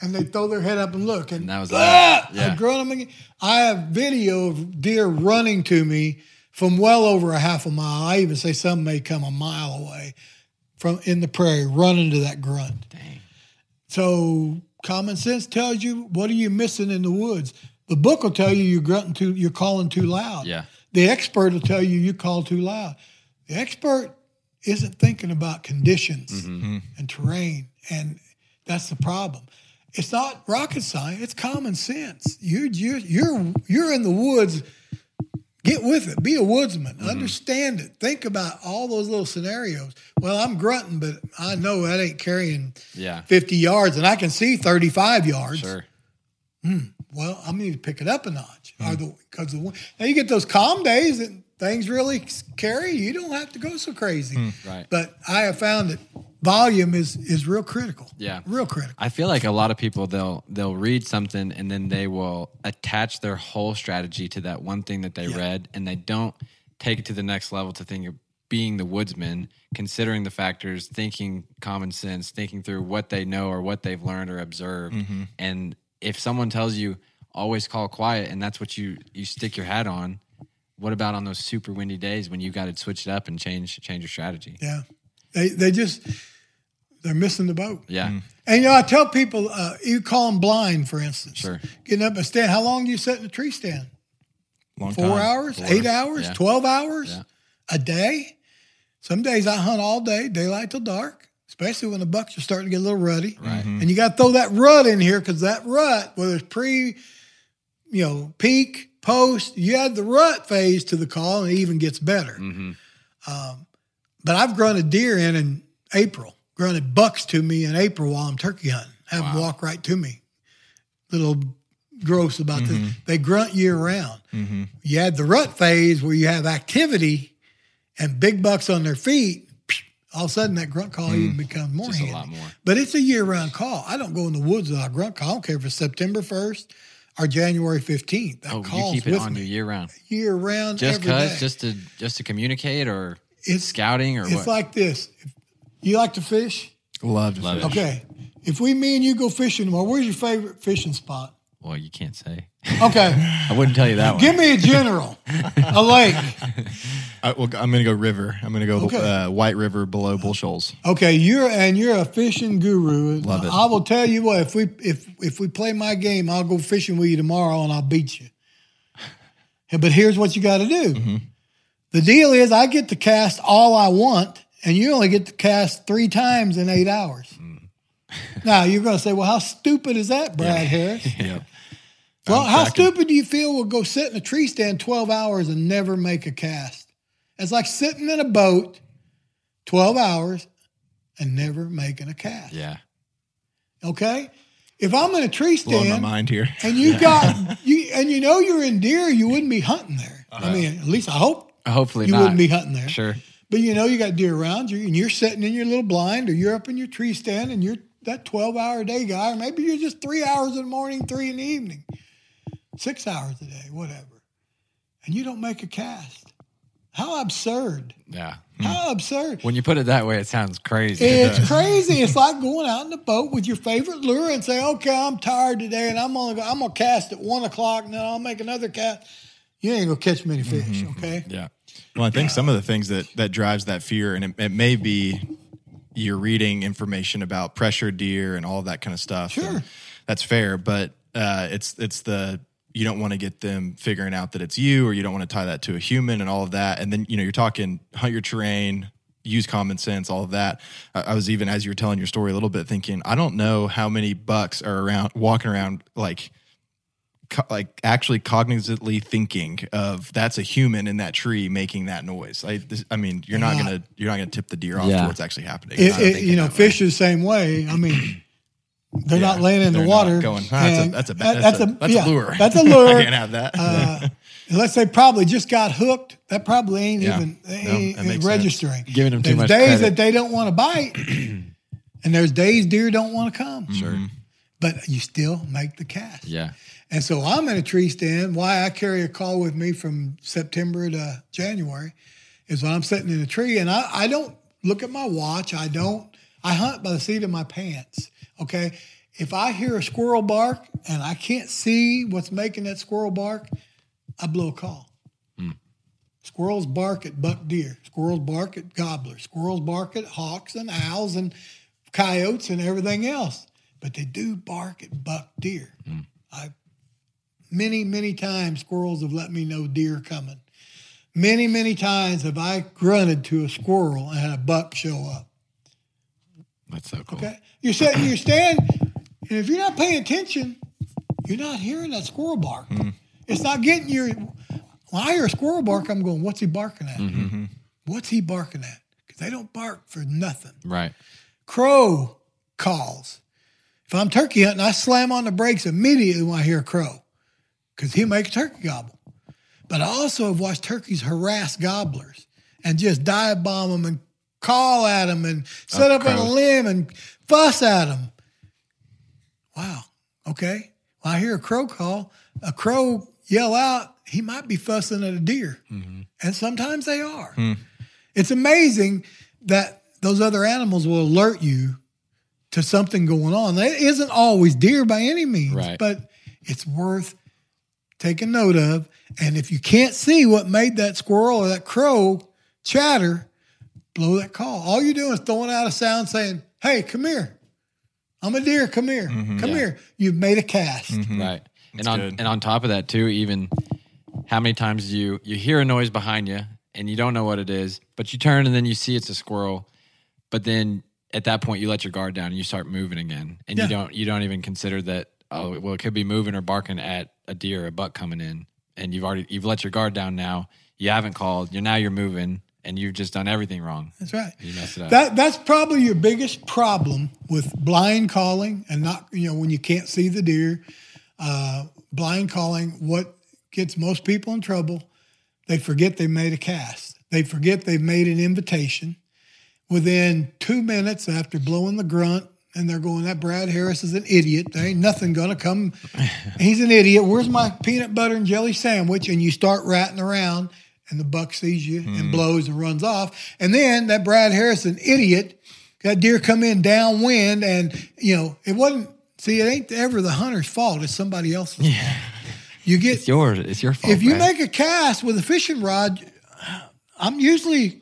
and they throw their head up and look. And, And that was "Ah!" Yeah. I'd grunt them again. I have video of deer running to me from well over a half a mile. I even say some may come a mile away from in the prairie, running to that grunt. Dang. So common sense tells you what are you missing in the woods. The book will tell you you're grunting too, you're calling too loud. Yeah. The expert will tell you you call too loud. The expert isn't thinking about conditions Mm-hmm. and terrain, and that's the problem. It's not rocket science; it's common sense. You're you're you're you're in the woods. Get with it. Be a woodsman. Mm-hmm. Understand it. Think about all those little scenarios. Well, I'm grunting, but I know that ain't carrying Yeah. 50 yards and I can see 35 yards. Sure. Hmm. Well, I'm going to pick it up a notch. Or hmm. the because the now you get those calm days that things really carry. You don't have to go so crazy. Hmm. Right. But I have found that volume is is real critical. Yeah. real critical. I feel like a lot of people they'll they'll read something and then they will attach their whole strategy to that one thing that they Yeah. read and they don't take it to the next level to think of being the woodsman, considering the factors, thinking common sense, thinking through what they know or what they've learned or observed. Mm-hmm. And if someone tells you always call quiet and that's what you you stick your hat on, what about on those super windy days when you got to switch it up and change change your strategy? Yeah, they they just they're missing the boat. Yeah. And you know, I tell people, uh, you call them blind, for instance. Sure. Getting up and stand. How long do you sit in a tree stand? Long Four time. hours, Four. eight hours, Yeah. 12 hours Yeah. a day. Some days I hunt all day, daylight till dark, especially when the bucks are starting to get a little ruddy. Right. And you got to throw that rut in here because that rut, whether it's pre, you know, peak, post, you add the rut phase to the call and it even gets better. Mhm. But I've grunted deer in in April, grunted bucks to me in April while I'm turkey hunting, have them walk right to me. Little gross about this. Mm-hmm. They grunt year round. Mm-hmm. You add the rut phase where you have activity and big bucks on their feet. All of a sudden, that grunt call even mm. becomes more Just a lot more. But it's a year round call. I don't go in the woods without a grunt call. I don't care if it's September 1st or January 15th. That Oh, you keep it with on me you year round. year round. Just every day. cause, just to just to communicate or it's scouting or it's what? like this. If you like to fish? Love to Love fish. Okay. If we, me and you go fishing tomorrow, where's your favorite fishing spot? well, you can't say. Okay. I wouldn't tell you that one. Give me a general, a lake. I, well, I'm going to go river. I'm going to go Okay. uh, White River below Bull Shoals. Okay, you're and you're a fishing guru. Love it. I will tell you what. If we if if we play my game, I'll go fishing with you tomorrow and I'll beat you. Yeah, But here's what you got to do. Mm-hmm. The deal is, I get to cast all I want, and you only get to cast three times in eight hours. Mm. Now you're going to say, "Well, how stupid is that, Brad Harris?" Yep. Well, I'm how tracking. stupid do you feel will go sit in a tree stand 12 hours and never make a cast? It's like sitting in a boat 12 hours and never making a cast. Yeah. Okay, if I'm in a tree Blowing my stand mind here. and you got you and you know you're in deer, you wouldn't be hunting there. I mean, at least I hope Hopefully you not. wouldn't be hunting there. Sure. But you know you got deer around you, and you're sitting in your little blind, or you're up in your tree stand, and you're that 12 hour day guy, or maybe you're just three hours in the morning, three in the evening, six hours a day, whatever, and you don't make a cast. How absurd! Yeah. Hmm. How absurd! When you put it that way, it sounds crazy. It's crazy. It's like going out in the boat with your favorite lure and say, "Okay, I'm tired today, and I'm only I'm gonna cast at one o'clock, and then I'll make another cast." You ain't gonna catch many fish, mm-hmm. okay? yeah. Well, I think some of the things that that drives that fear, and it, it may be you're reading information about pressure deer and all that kind of stuff. Sure. that's fair, but uh, it's it's the you don't want to get them figuring out that it's you, or you don't want to tie that to a human and all of that. And then you know you're talking hunt your terrain, use common sense, all of that. I, I was even as you were telling your story a little bit thinking, I don't know how many bucks are around walking around like co- like actually cognitively thinking of that's a human in that tree making that noise. I, this, I mean, you're not Yeah. gonna you're not gonna tip the deer off Yeah. to what's actually happening. It, it- you know, that way. fish the same way. I mean, they're Yeah, not laying in the water. going, "Ah, that's a- and that's a- that- that's a- that's a lure." That's a I lure. can't have that. uh, unless they probably just got hooked, that probably ain't Yeah. even No, ain't, that makes ain't sense. registering. Giving them too there's much days credit. that they don't want to bite, and there's days deer don't want to come. Sure. But you still make the cast. Yeah. And so I'm in a tree stand. Why I carry a call with me from September to January is when I'm sitting in a tree and I, I don't look at my watch. I don't, I hunt by the seat of my pants. Okay. If I hear a squirrel bark and I can't see what's making that squirrel bark, I blow a call. Hmm. Squirrels bark at buck deer. Squirrels bark at gobblers. Squirrels bark at hawks and owls and coyotes and everything else. But they do bark at buck deer. Hmm. I many, many times squirrels have let me know deer coming. Many, many times have I grunted to a squirrel and had a buck show up. That's so cool. Okay. You're sitting in your stand, and if you're not paying attention, you're not hearing that squirrel bark. Mm-hmm. It's not getting your. When I hear a squirrel bark, I'm going, what's he barking at? Mm-hmm. What's he barking at? Because they don't bark for nothing. Right. Crow calls. If I'm turkey hunting, I slam on the brakes immediately when I hear a crow because he'll make a turkey gobble. But I also have watched turkeys harass gobblers and just dive bomb them and call at them and set up on a limb and fuss at them. Wow. Okay. When I hear a crow call, a crow yell out, he might be fussing at a deer. Mm-hmm. And sometimes they are. Hmm. It's amazing that those other animals will alert you to something going on. It isn't always deer by any means, Right. but it's worth taking note of. And if you can't see what made that squirrel or that crow chatter, blow that call. All you're doing is throwing out a sound saying, Hey, come here. I'm a deer. Come here. Mm-hmm. Come Yeah. here. You've made a cast. Mm-hmm. Right. And on good. and on top of that too, even how many times you you hear a noise behind you and you don't know what it is, but you turn and then you see it's a squirrel, but then at that point you let your guard down and you start moving again, and Yeah. you don't you don't even consider that oh well it could be moving or barking at a deer or a buck coming in, and you've already you've let your guard down now. You haven't called. You're now you're moving, and you've just done everything wrong. That's right. You messed it up. That that's probably your biggest problem with blind calling and not you know when you can't see the deer. Uh, blind calling, what gets most people in trouble, they forget they made a cast. They forget they've made an invitation. Within two minutes after blowing the grunt, and they're going, "That Brad Harris is an idiot. There ain't nothing gonna come. He's an idiot. Where's my peanut butter and jelly sandwich?" And you start ratting around, and the buck sees you and hmm. blows and runs off. And then that Brad Harris, an idiot, that deer come in downwind, and you know it wasn't. See, it ain't ever the hunter's fault. It's somebody else's. fault. You get it's yours. It's your fault. if you Brad. make a cast with a fishing rod, I'm usually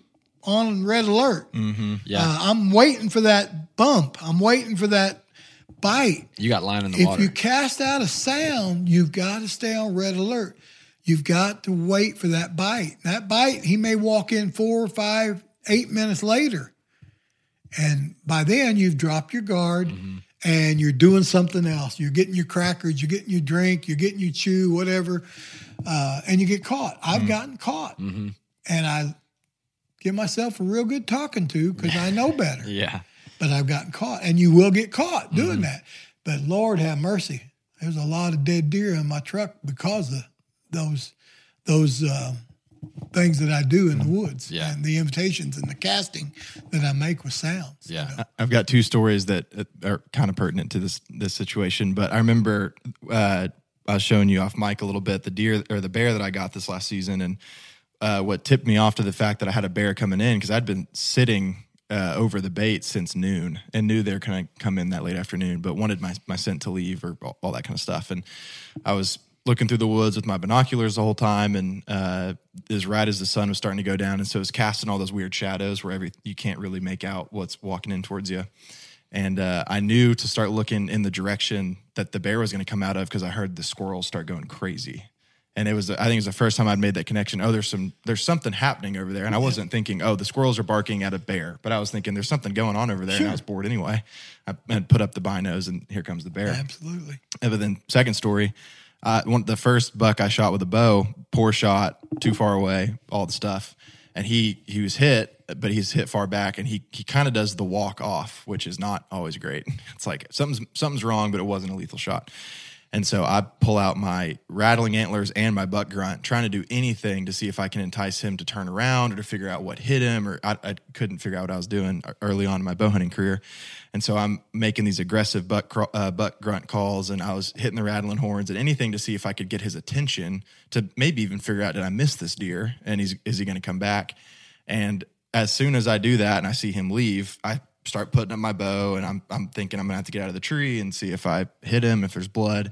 on red alert. yeah, Uh, I'm waiting for that bump. I'm waiting for that bite. you got line in the If water. If you cast out a sound, you've got to stay on red alert. You've got to wait for that bite. That bite, he may walk in four, five, eight minutes later. And by then, you've dropped your guard and you're doing something else. You're getting your crackers, you're getting your drink, you're getting your chew, whatever, uh, and you get caught. I've gotten caught. And I give myself a real good talking to because I know better. yeah, but I've gotten caught, and you will get caught doing Mm-hmm. that. But Lord have mercy, there's a lot of dead deer in my truck because of those those uh, things that I do in the woods, Yeah. and the invitations and the casting that I make with sounds. you Yeah. know. I've got two stories that uh, are kind of pertinent to this this situation. But I remember uh, I was showing you off mic a little bit the deer or the bear that I got this last season, and uh, what tipped me off to the fact that I had a bear coming in because I'd been sitting uh, over the bait since noon and knew they were going to come in that late afternoon, but wanted my my scent to leave or all, all that kind of stuff. And I was looking through the woods with my binoculars the whole time, and uh, as right as the sun was starting to go down, and so it was casting all those weird shadows where every you can't really make out what's walking in towards you. And uh, I knew to start looking in the direction that the bear was going to come out of because I heard the squirrels start going crazy. And it was, I think it was the first time I'd made that connection. Oh, there's some, there's something happening over there. And I wasn't thinking, oh, the squirrels are barking at a bear, but I was thinking there's something going on over there. And I was bored anyway. I had put up the binos and here comes the bear. Absolutely. But then second story, uh, one, the first buck I shot with a bow, poor shot, too far away, all the stuff, and he he was hit, but he's hit far back, and he he kind of does the walk off, which is not always great. It's like something's something's wrong, but it wasn't a lethal shot. And so I pull out my rattling antlers and my buck grunt, trying to do anything to see if I can entice him to turn around or to figure out what hit him. Or I, I couldn't figure out what I was doing early on in my bow hunting career. And so I'm making these aggressive buck, uh, buck grunt calls and I was hitting the rattling horns and anything to see if I could get his attention to maybe even figure out, did I miss this deer? And is he going to come back? And as soon as I do that and I see him leave, I start putting up my bow and I'm I'm thinking I'm gonna have to get out of the tree and see if I hit him, if there's blood.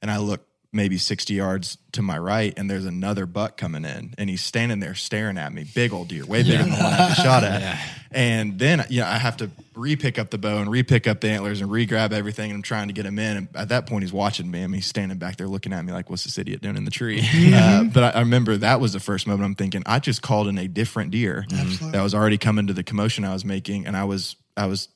And I look maybe 60 yards to my right and there's another buck coming in and he's standing there staring at me, big old deer, way bigger than the one I shot at. And then you know, I have to re-pick up the bow and re-pick up the antlers and re-grab everything and I'm trying to get him in. And at that point he's watching me. I mean, he's standing back there looking at me like, what's this idiot doing in the tree? Uh, but I, I remember that was the first moment I'm thinking, I just called in a different deer that was already coming to the commotion I was making. And I was, I was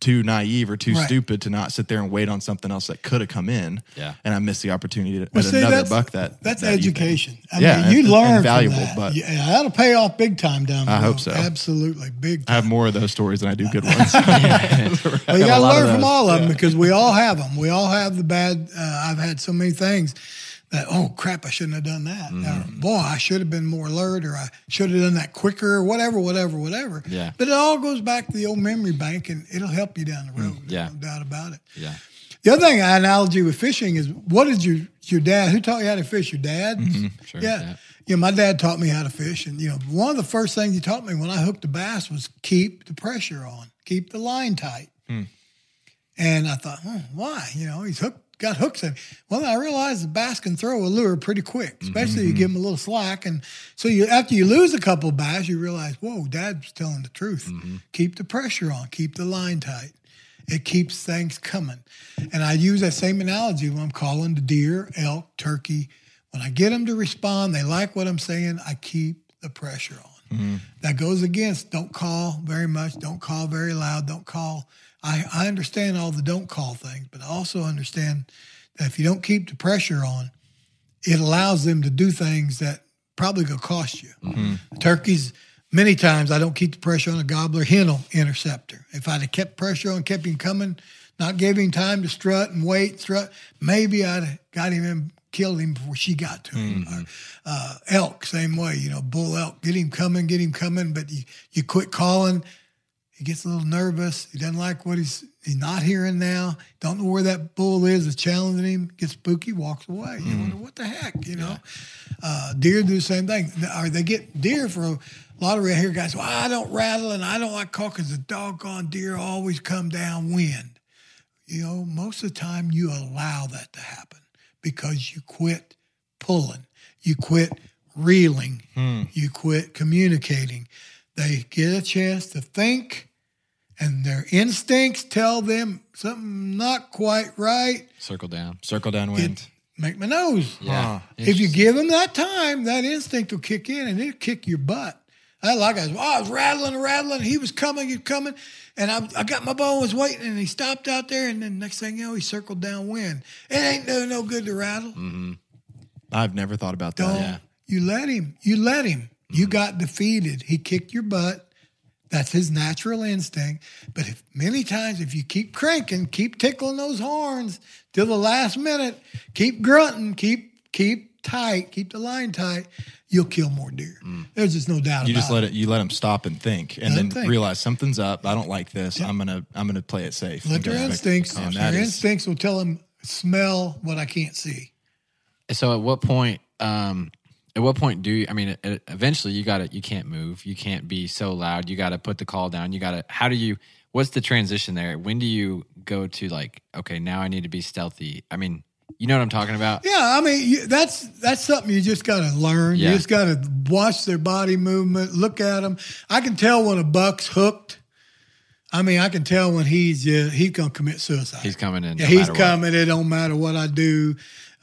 too naive or too Right. stupid to not sit there and wait on something else that could have come in. Yeah. And I missed the opportunity to, Well, see, another that's, buck that that's that evening. education. I Yeah, mean, you and- learn and from valuable, that. but- yeah, that'll pay off big time down the I road. hope so. Absolutely, big I have more of those stories than I do good ones. Well, you got to learn from all of them because we all have them. We all have the bad. Uh, I've had so many things that oh crap, I shouldn't have done that. Or, mm-hmm. boy, I should have been more alert, or I should have done that quicker, or whatever, whatever, whatever. Yeah. But it all goes back to the old memory bank, and it'll help you down the road. Mm, yeah. no doubt about it. Yeah. The other thing, I analogy with fishing is what did your your dad? Who taught you how to fish? Your dad? Mm-hmm. sure, Yeah. yeah. You know, my dad taught me how to fish, and you know, one of the first things he taught me when I hooked a bass was keep the pressure on, keep the line tight. Hmm. And I thought, hmm, why? You know, he's hooked, got hooks in. Well, I realized the bass can throw a lure pretty quick, mm-hmm, especially if you mm-hmm. give them a little slack. And so you, after you lose a couple of bass, you realize, whoa, Dad's telling the truth. Mm-hmm. Keep the pressure on, keep the line tight. It keeps things coming. And I use that same analogy when I'm calling the deer, elk, turkey. When I get them to respond, they like what I'm saying, I keep the pressure on. That goes against don't call very much, don't call very loud, don't call. I, I understand all the don't call things, but I also understand that if you don't keep the pressure on, it allows them to do things that probably to cost you. Turkeys, many times I don't keep the pressure on a gobbler hen interceptor. If I'd have kept pressure on, kept him coming, not giving him time to strut and wait, strut, maybe I'd have got him and killed him before she got to him. Or, uh, elk, same way, you know, bull elk, get him coming, get him coming, but you, you quit calling. He gets a little nervous. He doesn't like what he's he's not hearing now. Don't know where that bull is. Is challenging him. Gets spooky. Walks away. You wonder what the heck. You know, uh, deer do the same thing. Or they get deer for a lot of here guys. Well, I don't rattle and I don't like call because the doggone deer always come downwind. You know, most of the time you allow that to happen because you quit pulling. You quit reeling. You quit communicating. They get a chance to think, and their instincts tell them something not quite right. Circle down. Circle downwind. Make my nose. Yeah. If you give them that time, that instinct will kick in and it'll kick your butt. I like I was, oh, I was rattling rattling. He was coming, he was coming, and I, I got my bow and was waiting, and he stopped out there, and then next thing you know, he circled downwind. It ain't no no good to rattle. Mm-hmm. I've never thought about that. Don't you let him. You let him. You got defeated. He kicked your butt. That's his natural instinct. But if many times, if you keep cranking, keep tickling those horns till the last minute, keep grunting, keep keep tight, keep the line tight, you'll kill more deer. There's just no doubt You about just let it. You let them stop and think, and Let then 'em think. realize something's up. I don't like this. I'm gonna. I'm gonna play it safe. Let their instincts, and their that is- instincts will tell them smell what I can't see. So at what point? Um, at what point do you? I mean, eventually you got to. You can't move. You can't be so loud. You got to put the call down. You got to. How do you? What's the transition there? When do you go to like? Okay, now I need to be stealthy. I mean, you know what I'm talking about? Yeah, I mean you, that's that's something you just got to learn. Yeah. You just got to watch their body movement, look at them. I can tell when a buck's hooked. I mean, I can tell when he's uh, he's gonna commit suicide. He's coming in. Yeah, no he's matter what. coming. It don't matter what I do,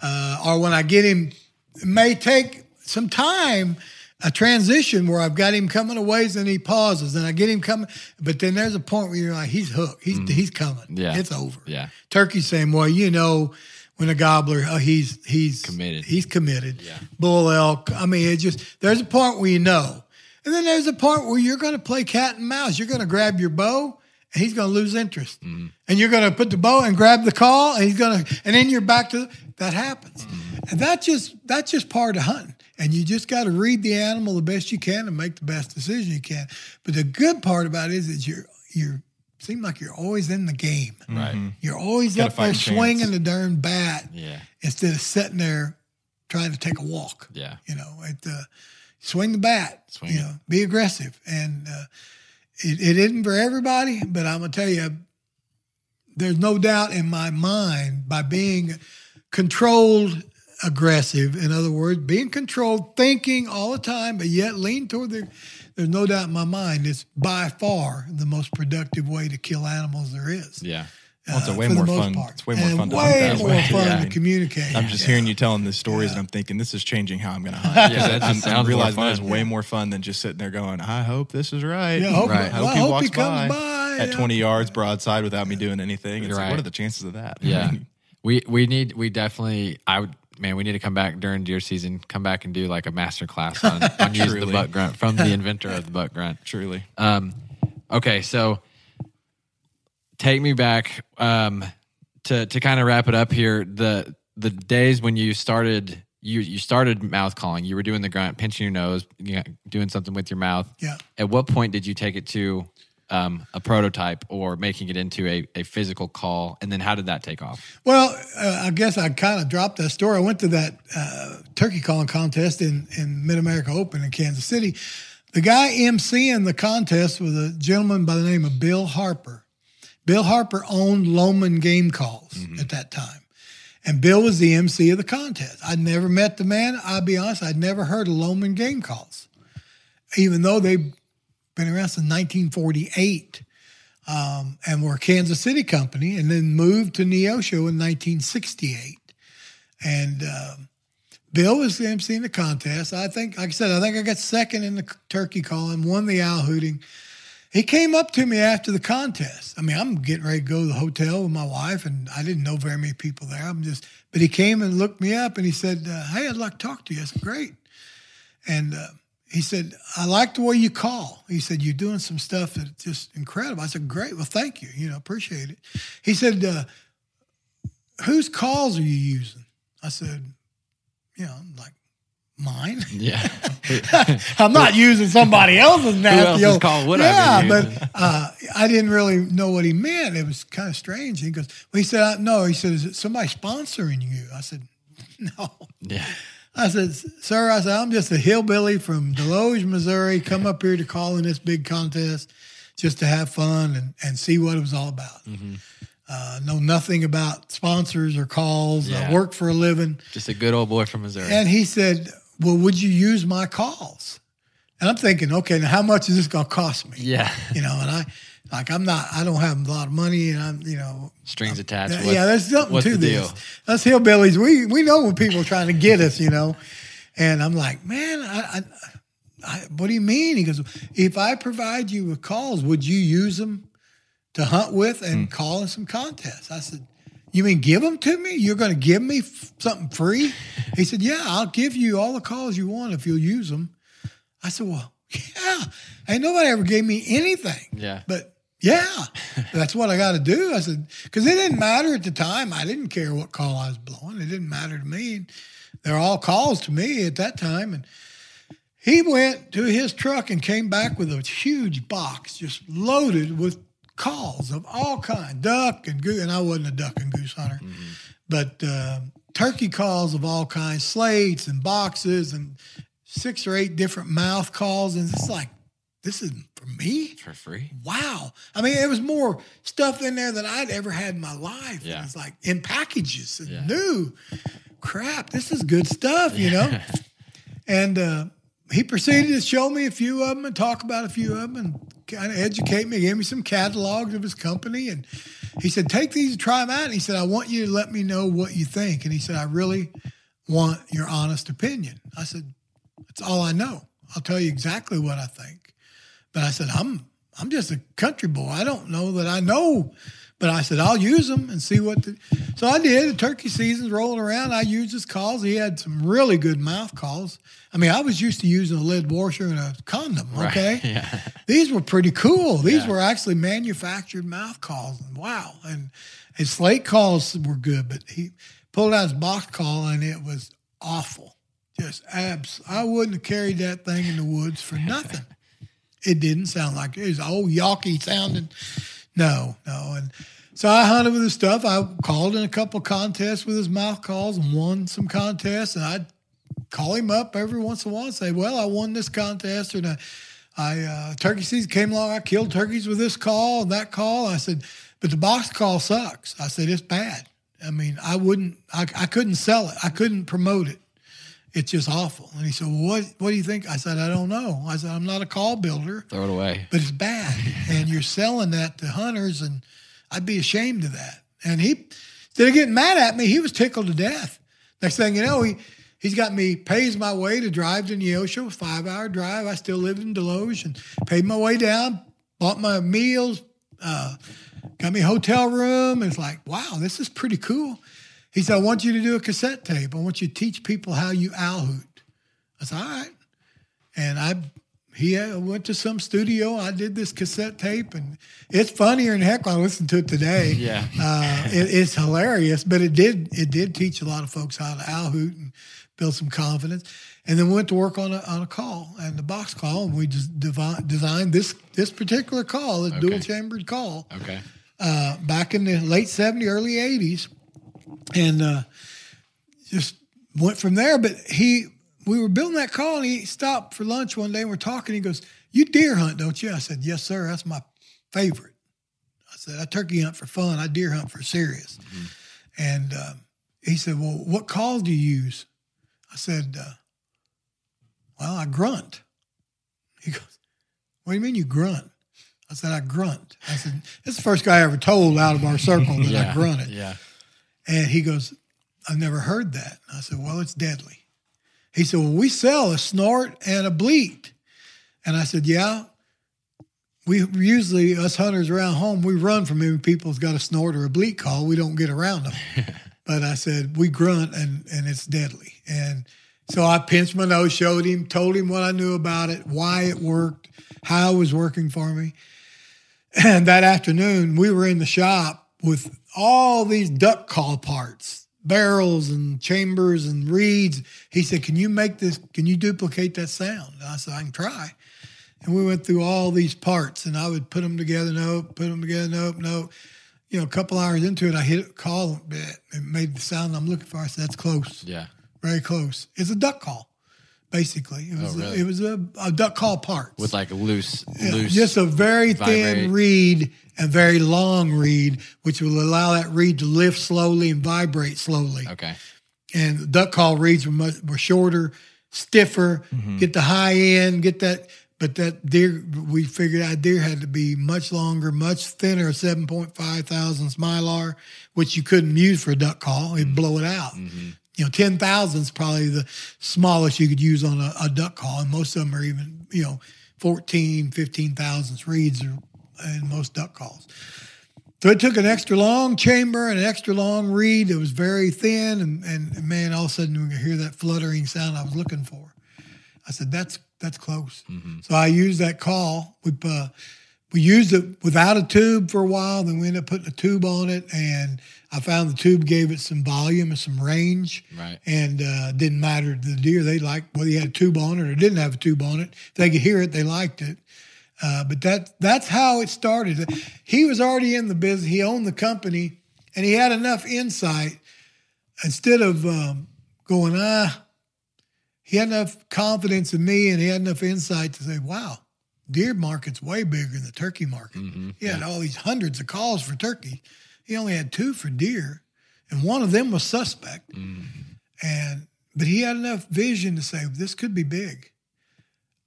uh, or when I get him, it may take some time, a transition where I've got him coming a ways and he pauses, and I get him coming, but then there's a point where you're like, he's hooked. He's mm-hmm. he's coming. Yeah. it's over. Yeah. Turkey same way. You know, when a gobbler, oh, he's he's Committed. He's committed. Yeah. Bull elk. I mean, it just there's a point where you know, and then there's a part where you're going to play cat and mouse. You're going to grab your bow. And he's going to lose interest, mm-hmm. and you're going to put the bow and grab the call, and he's going to, and then you're back to that happens, mm-hmm. and that just that's just part of hunting, and you just got to read the animal the best you can and make the best decision you can. But the good part about it is that you're you're seem like you're always in the game, Right. you're always up there swinging the darn bat Yeah. instead of sitting there trying to take a walk. Yeah. You know, it, uh, swing the bat, Swing you it. know, be aggressive. And uh, it, it isn't for everybody, but I'm going to tell you, there's no doubt in my mind by being controlled aggressive, in other words, being controlled, thinking all the time, but yet lean toward the, there's no doubt in my mind, it's by far the most productive way to kill animals there is. Yeah. Well, it's a uh, way more fun. part. It's way more And fun to way hunt that more way. fun Yeah. to communicate. I'm just Yeah. hearing you telling these stories, and I'm thinking this is changing how I'm going to hunt. Yeah, that I'm, just I'm sounds more realizing that is fun. way more fun than just sitting there going, "I hope this is right." Yeah, hope- Right. I hope well, he I hope walks he comes by, by, at yeah. 20 yards broadside without me doing anything. It's like, Right. what are the chances of that? Yeah. we we need we definitely I would man we need to come back during deer season come back and do like a master class on, on using the buck grunt from the inventor of the buck grunt. Truly. Um, okay, so take me back um, to to kind of wrap it up here. The the days when you started you you started mouth calling, you were doing the grunt, pinching your nose, you know, doing something with your mouth. Yeah. At what point did you take it to um, a prototype or making it into a, a physical call, and then how did that take off? Well, uh, I guess I kind of dropped that story. I went to that uh, turkey calling contest in, in Mid America Open in Kansas City. The guy emceeing the contest was a gentleman by the name of Bill Harper. Bill Harper owned Lohman Game Calls at that time. And Bill was the MC of the contest. I'd never met the man. I'll be honest, I'd never heard of Lohman Game Calls, even though they've been around since 1948 um, and were a Kansas City company, and then moved to Neosho in 1968. And um, Bill was in the contest. I think, like I said, I think I got second in the turkey call and won the owl hooting. He came up to me after the contest. I mean, I'm getting ready to go to the hotel with my wife, and I didn't know very many people there. I'm just, but he came and looked me up, and he said, uh, "Hey, I'd like to talk to you." I said, "Great." And uh, he said, I like the way you call. He said, You're doing some stuff that's just incredible. I said, Great. Well, thank you. You know, appreciate it. He said, uh, Whose calls are you using? I said, You know, like mine. Yeah, I'm not using somebody else's nasty else's old- call would yeah, but uh, I didn't really know what he meant. It was kind of strange. He goes, Well, he said, No. He said, Is it somebody sponsoring you? I said, No. yeah, I said, sir, I said, I'm just a hillbilly from Desloge, Missouri, come up here to call in this big contest just to have fun and, and see what it was all about. Mm-hmm. Uh, know nothing about sponsors or calls. Yeah. I work for a living. just a good old boy from Missouri. And he said, well, would you use my calls? And I'm thinking, okay, now how much is this going to cost me? yeah, You know, and I, like, I'm not, I don't have a lot of money and I'm, you know, strings attached. yeah, there's something what's to the this. deal? Us hillbillies, we we know when people are trying to get us, you know. And I'm like, man, I, I, I, what do you mean? He goes, if I provide you with calls, would you use them to hunt with and Hmm. call in some contests? I said, you mean give them to me? You're going to give me f- something free? He said, yeah, I'll give you all the calls you want if you'll use them. I said, well, Yeah. Ain't nobody ever gave me anything. Yeah. But yeah, that's what I got to do. I said, because it didn't matter at the time. I didn't care what call I was blowing. It didn't matter to me. They're all calls to me at that time. And he went to his truck and came back with a huge box just loaded with calls of all kinds, duck and goose. And I wasn't a duck and goose hunter, but uh, turkey calls of all kinds, slates and boxes and six or eight different mouth calls. And it's like, this is for me? For free. wow. I mean, it was more stuff in there than I'd ever had in my life. Yeah. It's like in packages and Yeah. new. Crap, this is good stuff, you know? and uh, he proceeded to show me a few of them and talk about a few of them and kind of educate me, He gave me some catalogs of his company. And he said, Take these and try them out. And he said, I want you to let me know what you think. And he said, I really want your honest opinion. I said, That's all I know. I'll tell you exactly what I think. But I said, I'm I'm just a country boy. I don't know that I know. But I said, I'll use them and see what the. So I did. The turkey season's rolling around. I used his calls. He had some really good mouth calls. I mean, I was used to using a lead washer and a condom. Okay. Yeah. These were pretty cool. These Yeah. were actually manufactured mouth calls. Wow. And his slate calls were good, but he pulled out his box call and it was awful. Just abs. I wouldn't have carried that thing in the woods for nothing. It didn't sound like it was old yawky sounding. No, no. And so I hunted with his stuff. I called in a couple contests with his mouth calls and won some contests. And I'd call him up every once in a while and say, Well, I won this contest or I uh, turkey season came along. I killed turkeys with this call and that call. I said, but the box call sucks. I said it's bad. I mean, I wouldn't. I, I couldn't sell it. I couldn't promote it. It's just awful. And he said, well, "What? What do you think?" I said, "I don't know." I said, "I'm not a call builder, Throw it away. but it's bad, and you're selling that to hunters, and I'd be ashamed of that." And he, instead of getting mad at me, he was tickled to death. Next thing you know, he he's got me pays my way to drive to Neosho, five hour drive. I still lived in Desloge and paid my way down, bought my meals, uh, got me a hotel room. It's like, wow, this is pretty cool. He said, I want you to do a cassette tape. I want you to teach people how you owl hoot. I said, all right. And I he went to some studio. I did this cassette tape, and it's funnier than heck when I listen to it today. Yeah. uh, it, it's hilarious. But it did it did teach a lot of folks how to owl hoot and build some confidence. And then we went to work on a on a call and the box call, and we just devi- designed this this particular call, this dual chambered call Okay. uh, back in the late 70s, early 80s, and uh, just went from there. But he, we were building that call, and he stopped for lunch one day, and we're talking. He goes, "You deer hunt, don't you?" I said, "Yes, sir. That's my favorite." I said, "I turkey hunt for fun. I deer hunt for serious." And uh, he said, "Well, what call do you use?" I said, uh, "Well, I grunt." He goes, "What do you mean you grunt?" I said, I grunt. I said, is the first guy I ever told out of our circle that I grunted. Yeah. And he goes, I've never heard that. And I said, well, it's deadly. He said, well, we sell a snort and a bleat. And I said, yeah. We usually, us hunters around home, we run from any people who's got a snort or a bleat call. We don't get around them. but I said, we grunt and, and it's deadly. And so I pinched my nose, showed him, told him what I knew about it, why it worked, how it was working for me. And that afternoon, we were in the shop with all these duck call parts, barrels and chambers and reeds. He said, Can you make this? Can you duplicate that sound? And I said, I can try. And we went through all these parts and I would put them together, nope, put them together, nope, nope. You know, a couple hours into it, I hit a call, bit. it made the sound I'm looking for. I said, That's close, Yeah. very close. It's a duck call, basically. It oh, was, Oh, really? a, it was a, a duck call parts. With like loose, Yeah, loose. just a very vibrate. thin reed and very long reed, which will allow that reed to lift slowly and vibrate slowly. okay. And duck call reeds were much were shorter, stiffer, mm-hmm. get the high end, get that. But that deer, we figured out deer had to be much longer, much thinner, 7.5 thousandths mylar, which you couldn't use for a duck call. It'd mm-hmm. blow it out. Mm-hmm. You know, 10 thousand is probably the smallest you could use on a, a duck call. And most of them are even, you know, 14, 15 thousandths reeds are in most duck calls. So it took an extra long chamber and an extra long reed that was very thin, and, and man, all of a sudden we could hear that fluttering sound I was looking for. I said, "That's that's close. So I used that call. We uh, we used it without a tube for a while. Then we ended up putting a tube on it, and I found the tube gave it some volume and some range. Right. And uh, didn't matter to the deer. They liked whether you had a tube on it or didn't have a tube on it. If they could hear it, they liked it. Uh, but that that's how it started. He was already in the business. He owned the company, and he had enough insight. Instead of um, going ah, he had enough confidence in me, and he had enough insight to say, "Wow, deer market's way bigger than the turkey market." He had all these hundreds of calls for turkey. He only had two for deer, and one of them was suspect. And but he had enough vision to say this could be big.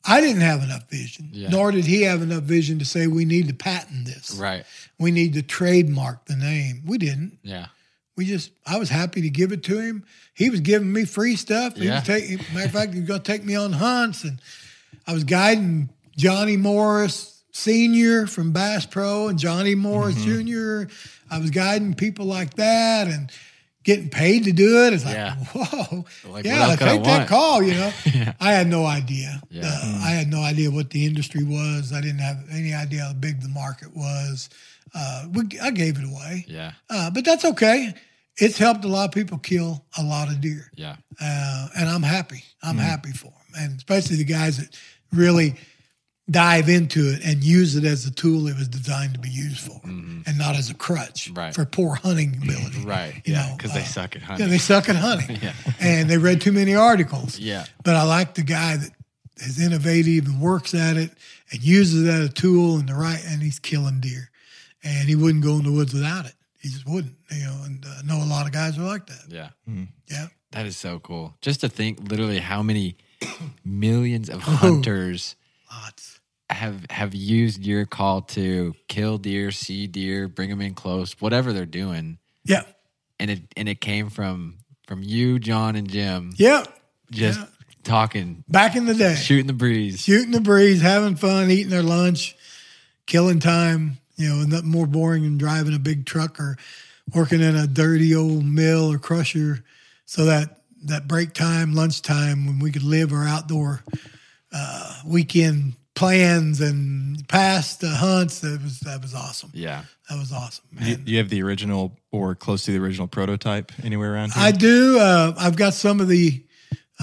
I didn't have enough vision, Yeah. nor did he have enough vision to say we need to patent this. Right. We need to trademark the name. We didn't. Yeah. We just I was happy to give it to him. He was giving me free stuff. He Yeah. was taking matter of fact, he was gonna take me on hunts and I was guiding Johnny Morris Senior from Bass Pro and Johnny Morris Mm-hmm. Junior. I was guiding people like that and getting paid to do it. It's like, Yeah. whoa. Like, yeah, take that call, you know. I had no idea. Yeah. Uh, I had no idea what the industry was. I didn't have any idea how big the market was. Uh, we, I gave it away. Yeah. Uh, but that's okay. It's helped a lot of people kill a lot of deer, Yeah. uh, and I'm happy. I'm Mm-hmm. happy for them, and especially the guys that really dive into it and use it as a tool it was designed to be used for, and not as a crutch Mm-hmm. Right. for poor hunting ability. Right. You yeah. know, Because they uh, suck at hunting. Yeah, hunting. they suck at hunting, Yeah. and they read too many articles. Yeah. But I like the guy that is innovative and works at it and uses it as a tool and the right, and he's killing deer. And he wouldn't go in the woods without it. He just wouldn't, you know. And uh, know a lot of guys are like that. Yeah. Yeah, That is so cool. Just to think, literally, how many millions of Oh. hunters lots. Have have used your call to kill deer, see deer, bring them in close, whatever they're doing, Yeah, and it and it came from from you, John, and Jim, yeah. just Yeah. talking, Back in the day, shooting the breeze. shooting the breeze, having fun, eating their lunch, killing time. You know, nothing more boring than driving a big truck or working in a dirty old mill or crusher. So that that break time, lunchtime, when we could live our outdoor uh, weekend plans and past the hunts, that was that was awesome. Yeah, That was awesome, Do you, you have the original or close to the original prototype anywhere around here? I do. Uh, I've got some of the.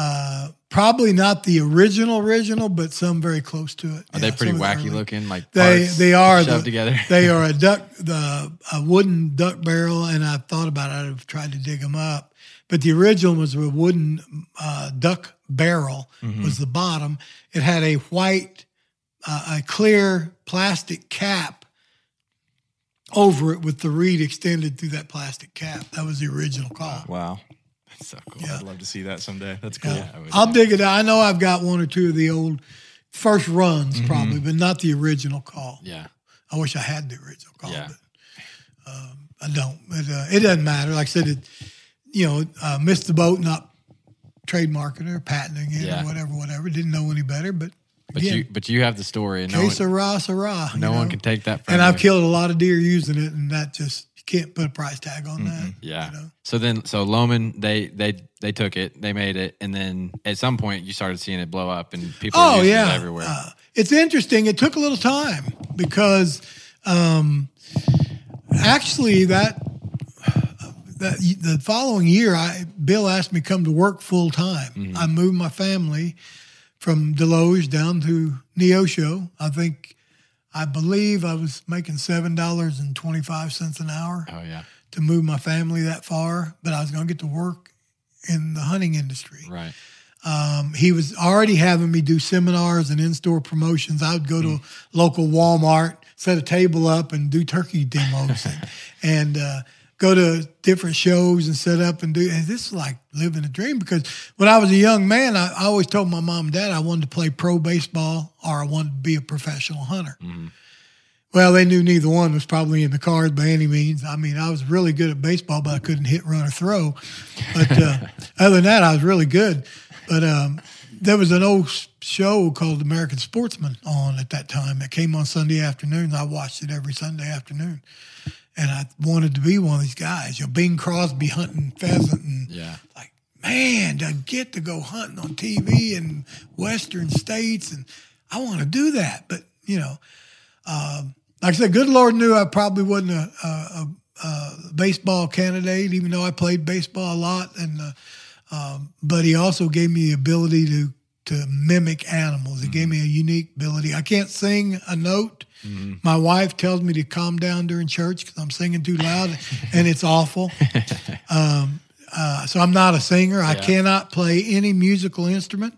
Uh, probably not the original original, but some very close to it. are Yeah, they pretty some the wacky early- looking? Like They parts they are shoved the- together. they are a duck, the a wooden duck barrel, and I thought about it. I've tried to dig them up, but the original was a wooden uh, duck barrel. Was the bottom. It had a white, uh, a clear plastic cap over it with the reed extended through that plastic cap. That was the original call. wow. That's so cool. Yeah. I'd love to see that someday. That's cool. Yeah. I'll dig it out. I know I've got one or two of the old first runs, probably, but not the original call. yeah, I wish I had the original call, Yeah. but um, I don't. It, uh, it doesn't matter. Like I said, it, you know, uh, missed the boat, not trademarking it or patenting it Yeah. or whatever, whatever. Didn't know any better, but but again, you but you have the story, and no one, sera. you no one can take that from And you. I've killed a lot of deer using it, and that just you can't put a price tag on that. Yeah. you know? So then, so Lohman, they they they took it, they made it, and then at some point you started seeing it blow up, and people were Oh using yeah, it everywhere. Uh, it's interesting. It took a little time because um, actually that that the following year, I Bill asked me to come to work full time. Mm-hmm. I moved my family from Desloge down to Neosho. I think I believe I was making seven dollars and twenty five cents an hour oh yeah, to move my family that far, but I was going to get to work in the hunting industry. right. Um, he was already having me do seminars and in-store promotions. I would go to a local Walmart, set a table up, and do turkey demos, and, and uh, go to different shows and set up and do. And this is like living a dream because when I was a young man, I, I always told my mom and dad I wanted to play pro baseball or I wanted to be a professional hunter. Well, they knew neither one was probably in the cards by any means. I mean, I was really good at baseball, but I couldn't hit, run, or throw. But uh, other than that, I was really good. But um, there was an old show called American Sportsman on at that time. It came on Sunday afternoons. I watched it every Sunday afternoon, and I wanted to be one of these guys. You know, Bing Crosby hunting pheasant, and Yeah. like, man, to get to go hunting on TV in Western states, and I want to do that. But you know, um, like I said, good Lord knew I probably wasn't a, a, a, a baseball candidate, even though I played baseball a lot. And uh, um, but He also gave me the ability to to mimic animals. He gave me a unique ability. I can't sing a note. My wife tells me to calm down during church because I'm singing too loud, and it's awful. Um, uh, so I'm not a singer. I cannot play any musical instrument.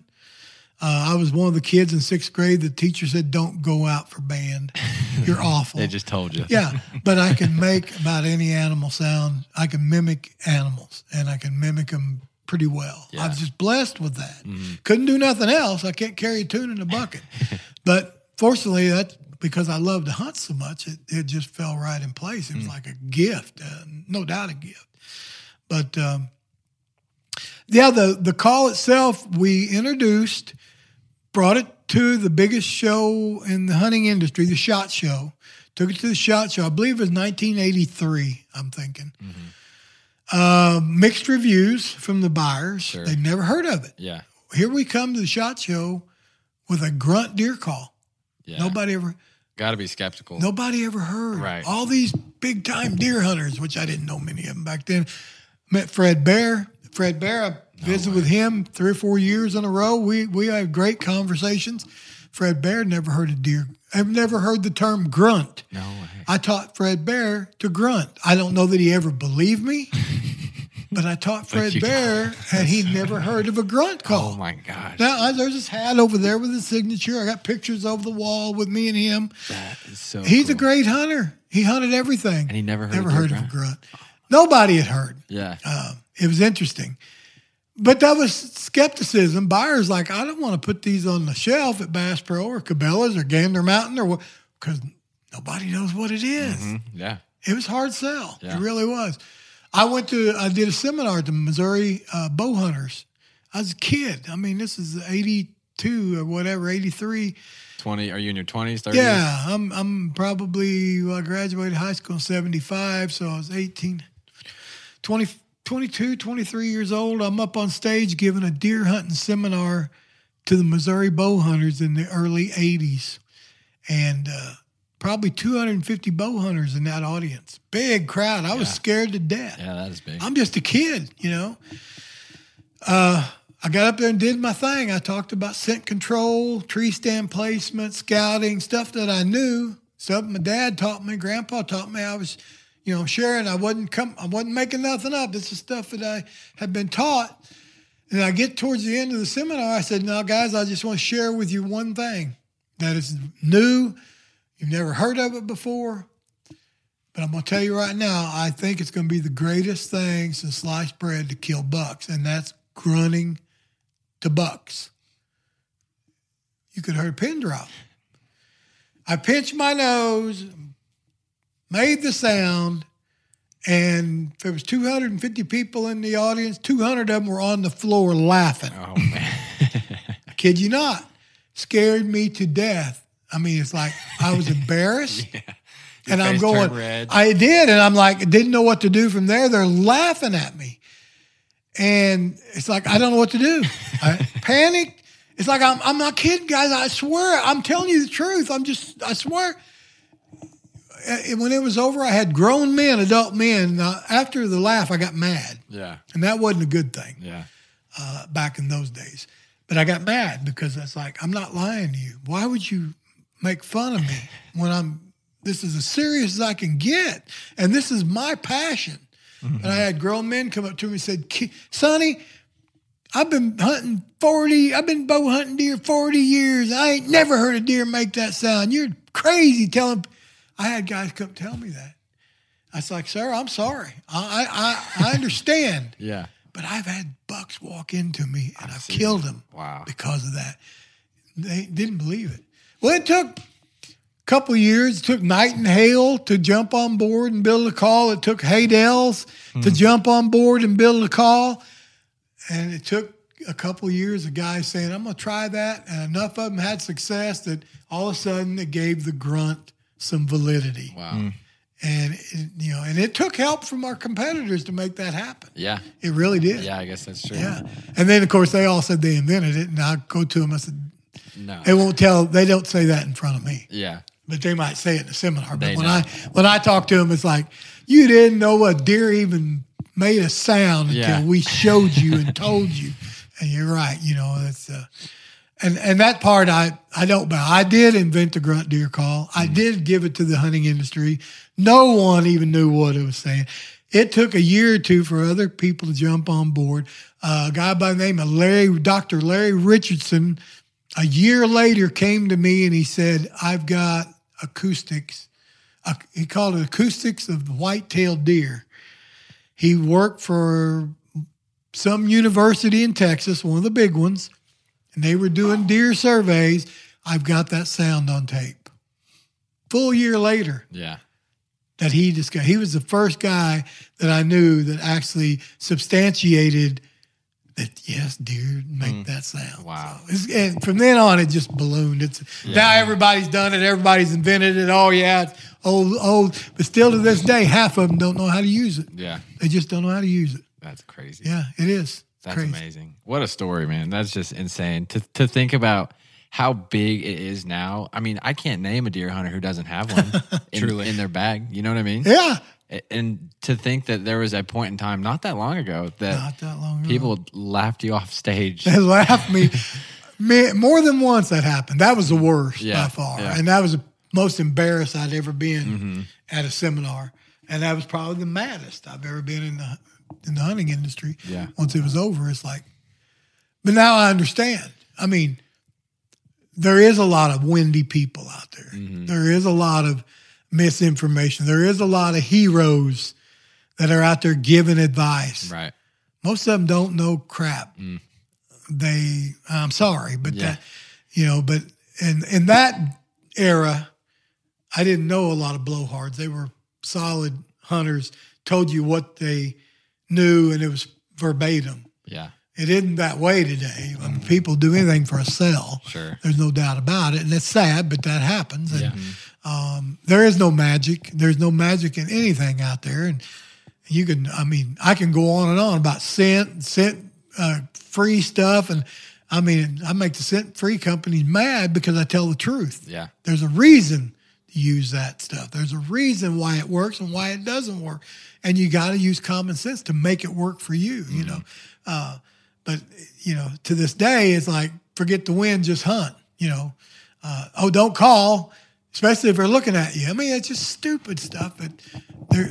Uh, I was one of the kids in sixth grade. The teacher said, "Don't go out for band. You're awful." They just told you. yeah, but I can make about any animal sound. I can mimic animals, and I can mimic them pretty well. I was just blessed with that. Couldn't do nothing else. I can't carry a tune in a bucket. but fortunately, that's because I love to hunt so much. It, it just fell right in place. It was like a gift, uh, no doubt a gift. But um, yeah, the the call itself we introduced, brought it to the biggest show in the hunting industry, the Shot Show. Took it to the Shot Show. I believe it was 1983. I'm thinking. Uh, mixed reviews from the buyers. They never heard of it. Yeah. Here we come to the Shot Show with a grunt deer call. Yeah. Nobody ever. Got to be skeptical. Nobody ever heard. Right. All these big time deer hunters, which I didn't know many of them back then. Met Fred Bear. Fred Bear, I visited with him three or four years in a row. We we had great conversations. Fred Bear never heard a deer. I've never heard the term grunt. No way. I taught Fred Bear to grunt. I don't know that he ever believed me, but I taught Fred Bear, and he never heard of a grunt call. Oh my gosh. Now I- there's his hat over there with his signature. I got pictures over the wall with me and him. that is so He's a great hunter. He hunted everything. And he never heard never deer heard of a grunt? grunt. Nobody had heard. Yeah. Um, it was interesting, but that was skepticism. Buyers like, I don't want to put these on the shelf at Bass Pro or Cabela's or Gander Mountain or what, because nobody knows what it is. Mm, yeah. It was hard sell. Yeah. It really was. I went to, I did a seminar at the Missouri uh, Bow Hunters. I was a kid. I mean, this is 82 or whatever, 83. 20. Are you in your 20s, 30s? Yeah, I'm I'm probably well, I graduated high school in 75, so I was 18 20 22, 23 years old. I'm up on stage giving a deer hunting seminar to the Missouri bow hunters in the early 80s. And uh, probably 250 bow hunters in that audience. Big crowd. I was scared to death. Yeah, that is big. I'm just a kid, you know. Uh, I got up there and did my thing. I talked about scent control, tree stand placement, scouting, stuff that I knew, stuff my dad taught me, grandpa taught me. I was, you know, sharing. I wasn't come I wasn't making nothing up. This is stuff that I had been taught. And I get towards the end of the seminar, I said, Now guys, I just want to share with you one thing that is new. You've never heard of it before. But I'm going to tell you right now, I think it's going to be the greatest thing since sliced bread to kill bucks, and that's grunting to bucks. You could hear a pin drop. I pinched my nose, made the sound, and there was 250 people in the audience. 200 of them were on the floor laughing. oh, man. Kid you not. Scared me to death. I mean, it's like I was embarrassed. Yeah. And I'm going. I did. And I'm like, didn't know what to do from there. They're laughing at me. And it's like, I don't know what to do. I panicked. It's like, I'm, I'm not kidding, guys. I swear, I'm telling you the truth. I'm just, I swear. And when it was over, I had grown men, adult men. Uh, after the laugh, I got mad. yeah. And that wasn't a good thing Yeah. uh, back in those days. But I got mad because it's like, I'm not lying to you. Why would you make fun of me when I'm, this is as serious as I can get? And this is my passion. And I had grown men come up to me and said, Sonny, I've been hunting 40, I've been bow hunting deer 40 years. I ain't never heard a deer make that sound. You're crazy telling, I had guys come tell me that. I was like, sir, I'm sorry. I, I, I understand. Yeah. But I've had bucks walk into me and I've killed them Wow. because of that. They didn't believe it. Well, it took a couple years. It took Knight and Hale to jump on board and build a call. It took Haydel's to hmm. jump on board and build a call. And it took a couple years of guys saying, I'm going to try that. And enough of them had success that all of a sudden it gave the grunt some validity. Wow. and it, you know, and it took help from our competitors to make that happen. Yeah. It really did. Yeah, I guess that's true. Yeah. And then of course they all said they invented it, and I go to them. I said No. they won't tell. They don't say that in front of me, Yeah. but they might say it in a seminar. But when know. I when I talk to them, it's like you didn't know a deer even made a sound until Yeah. we showed you and told you. And you're right. You know that's. Uh, and and that part I I don't bow. I did invent the grunt deer call. I Mm-hmm. did give it to the hunting industry. No one even knew what it was saying. It took a year or two for other people to jump on board. Uh, a guy by the name of Larry, Dr. Larry Richardson, a year later came to me and he said, "I've got acoustics." Uh, he called it acoustics of the white-tailed deer. He worked for some university in Texas, one of the big ones and they were doing deer surveys. I've got that sound on tape. Full year later, Yeah. that he discussed, he was the first guy that I knew that actually substantiated that yes, deer make mm. that sound. Wow. So and from then on, it just ballooned. It's now everybody's done it. Everybody's invented it. Oh yeah, it's old, old. But still to this day, half of them don't know how to use it. Yeah. They just don't know how to use it. That's crazy. Yeah, it is. That's crazy. amazing. What a story, man. That's just insane. To to think about how big it is now. I mean, I can't name a deer hunter who doesn't have one in, Truly. in their bag. You know what I mean? Yeah, And to think that there was a point in time not that long ago that not that long ago. people laughed you off stage. They laughed me. me more than once that happened. That was the worst Yeah, by far, yeah. and that was the most embarrassed I'd ever been mm-hmm. at a seminar, and that was probably the maddest I've ever been in the in the hunting industry. Yeah. Once it was over, it's like, but now I understand. I mean, there is a lot of windy people out there. Mm-hmm. There is a lot of misinformation. There is a lot of heroes that are out there giving advice right. most of them don't know crap. They, I'm sorry, but Mm. Yeah. that, you know, but in in that era, I didn't know a lot of blowhards. They were solid hunters. Told you what they knew, and it was verbatim. Yeah. It isn't that way today. I mean, people do anything for a sell. Sure. There's no doubt about it, and it's sad, but that happens. And Yeah. um, there is no magic. There's no magic in anything out there, and you can. I mean, I can go on and on about scent, scent uh, free stuff, and I mean, I make the scent free companies mad because I tell the truth. Yeah. There's a reason use that stuff. There's a reason why it works and why it doesn't work, and you got to use common sense to make it work for you. You know, uh, but you know, to this day, it's like forget the wind, just hunt. You know, uh, oh, don't call, especially if they're looking at you. I mean, it's just stupid stuff. But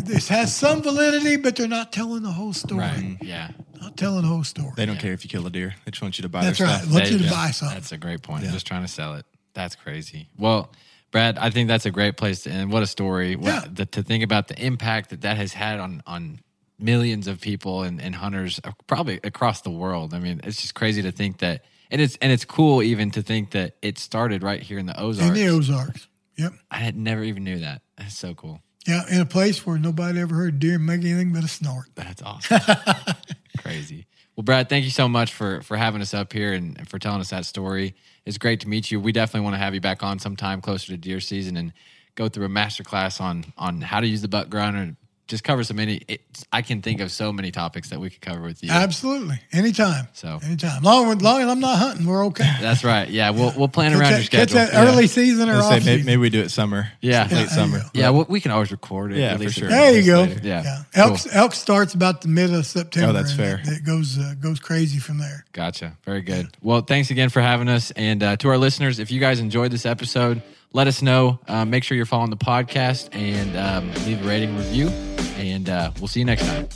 this has some validity, but they're not telling the whole story. Right. Yeah. Not telling the whole story. They don't care if you kill a deer. They just want you to buy That's their right. stuff. Want There you to go. buy something. That's a great point. Just trying to sell it. That's crazy. Well, Brad, I think that's a great place to end. What a story. What, Yeah. the, to think about the impact that that has had on on millions of people and, and hunters probably across the world. I mean, it's just crazy to think that, and it's and it's cool even to think that it started right here in the Ozarks. in the Ozarks. Yep. I had never even knew that. That's so cool. Yeah, in a place where nobody ever heard deer make anything but a snort. That's awesome. Crazy. Well, Brad, thank you so much for for having us up here and, and for telling us that story. It's great to meet you. We definitely want to have you back on sometime closer to deer season and go through a master class on on how to use the butt grinder. Just cover so many. It, I can think of so many topics that we could cover with you. Absolutely. Anytime. So- anytime. Long, long as I'm not hunting, we're okay. That's right. Yeah, we'll we'll plan around your catch, that, catch schedule. that early season or off say maybe, season. maybe we do it summer. Yeah. Yeah, there you summer. Yeah, well, we can always record it. Yeah, release for sure. There you go. later. Yeah. Yeah. Cool. Elk, elk starts about the mid of September. Oh, that's fair. It, it goes uh, goes crazy from there. Gotcha. Very good. Well, thanks again for having us. And uh, to our listeners, if you guys enjoyed this episode, let us know. Uh, make sure you're following the podcast and um, leave a rating review. And uh, we'll see you next time.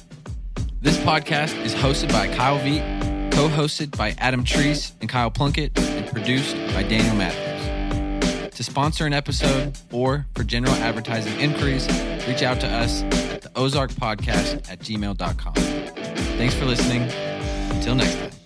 This podcast is hosted by Kyle Veit, co hosted by Adam Treese and Kyle Plunkett, and produced by Daniel Matthews. To sponsor an episode or for general advertising inquiries, reach out to us at the Ozark Podcast at gmail.com. Thanks for listening. Until next time.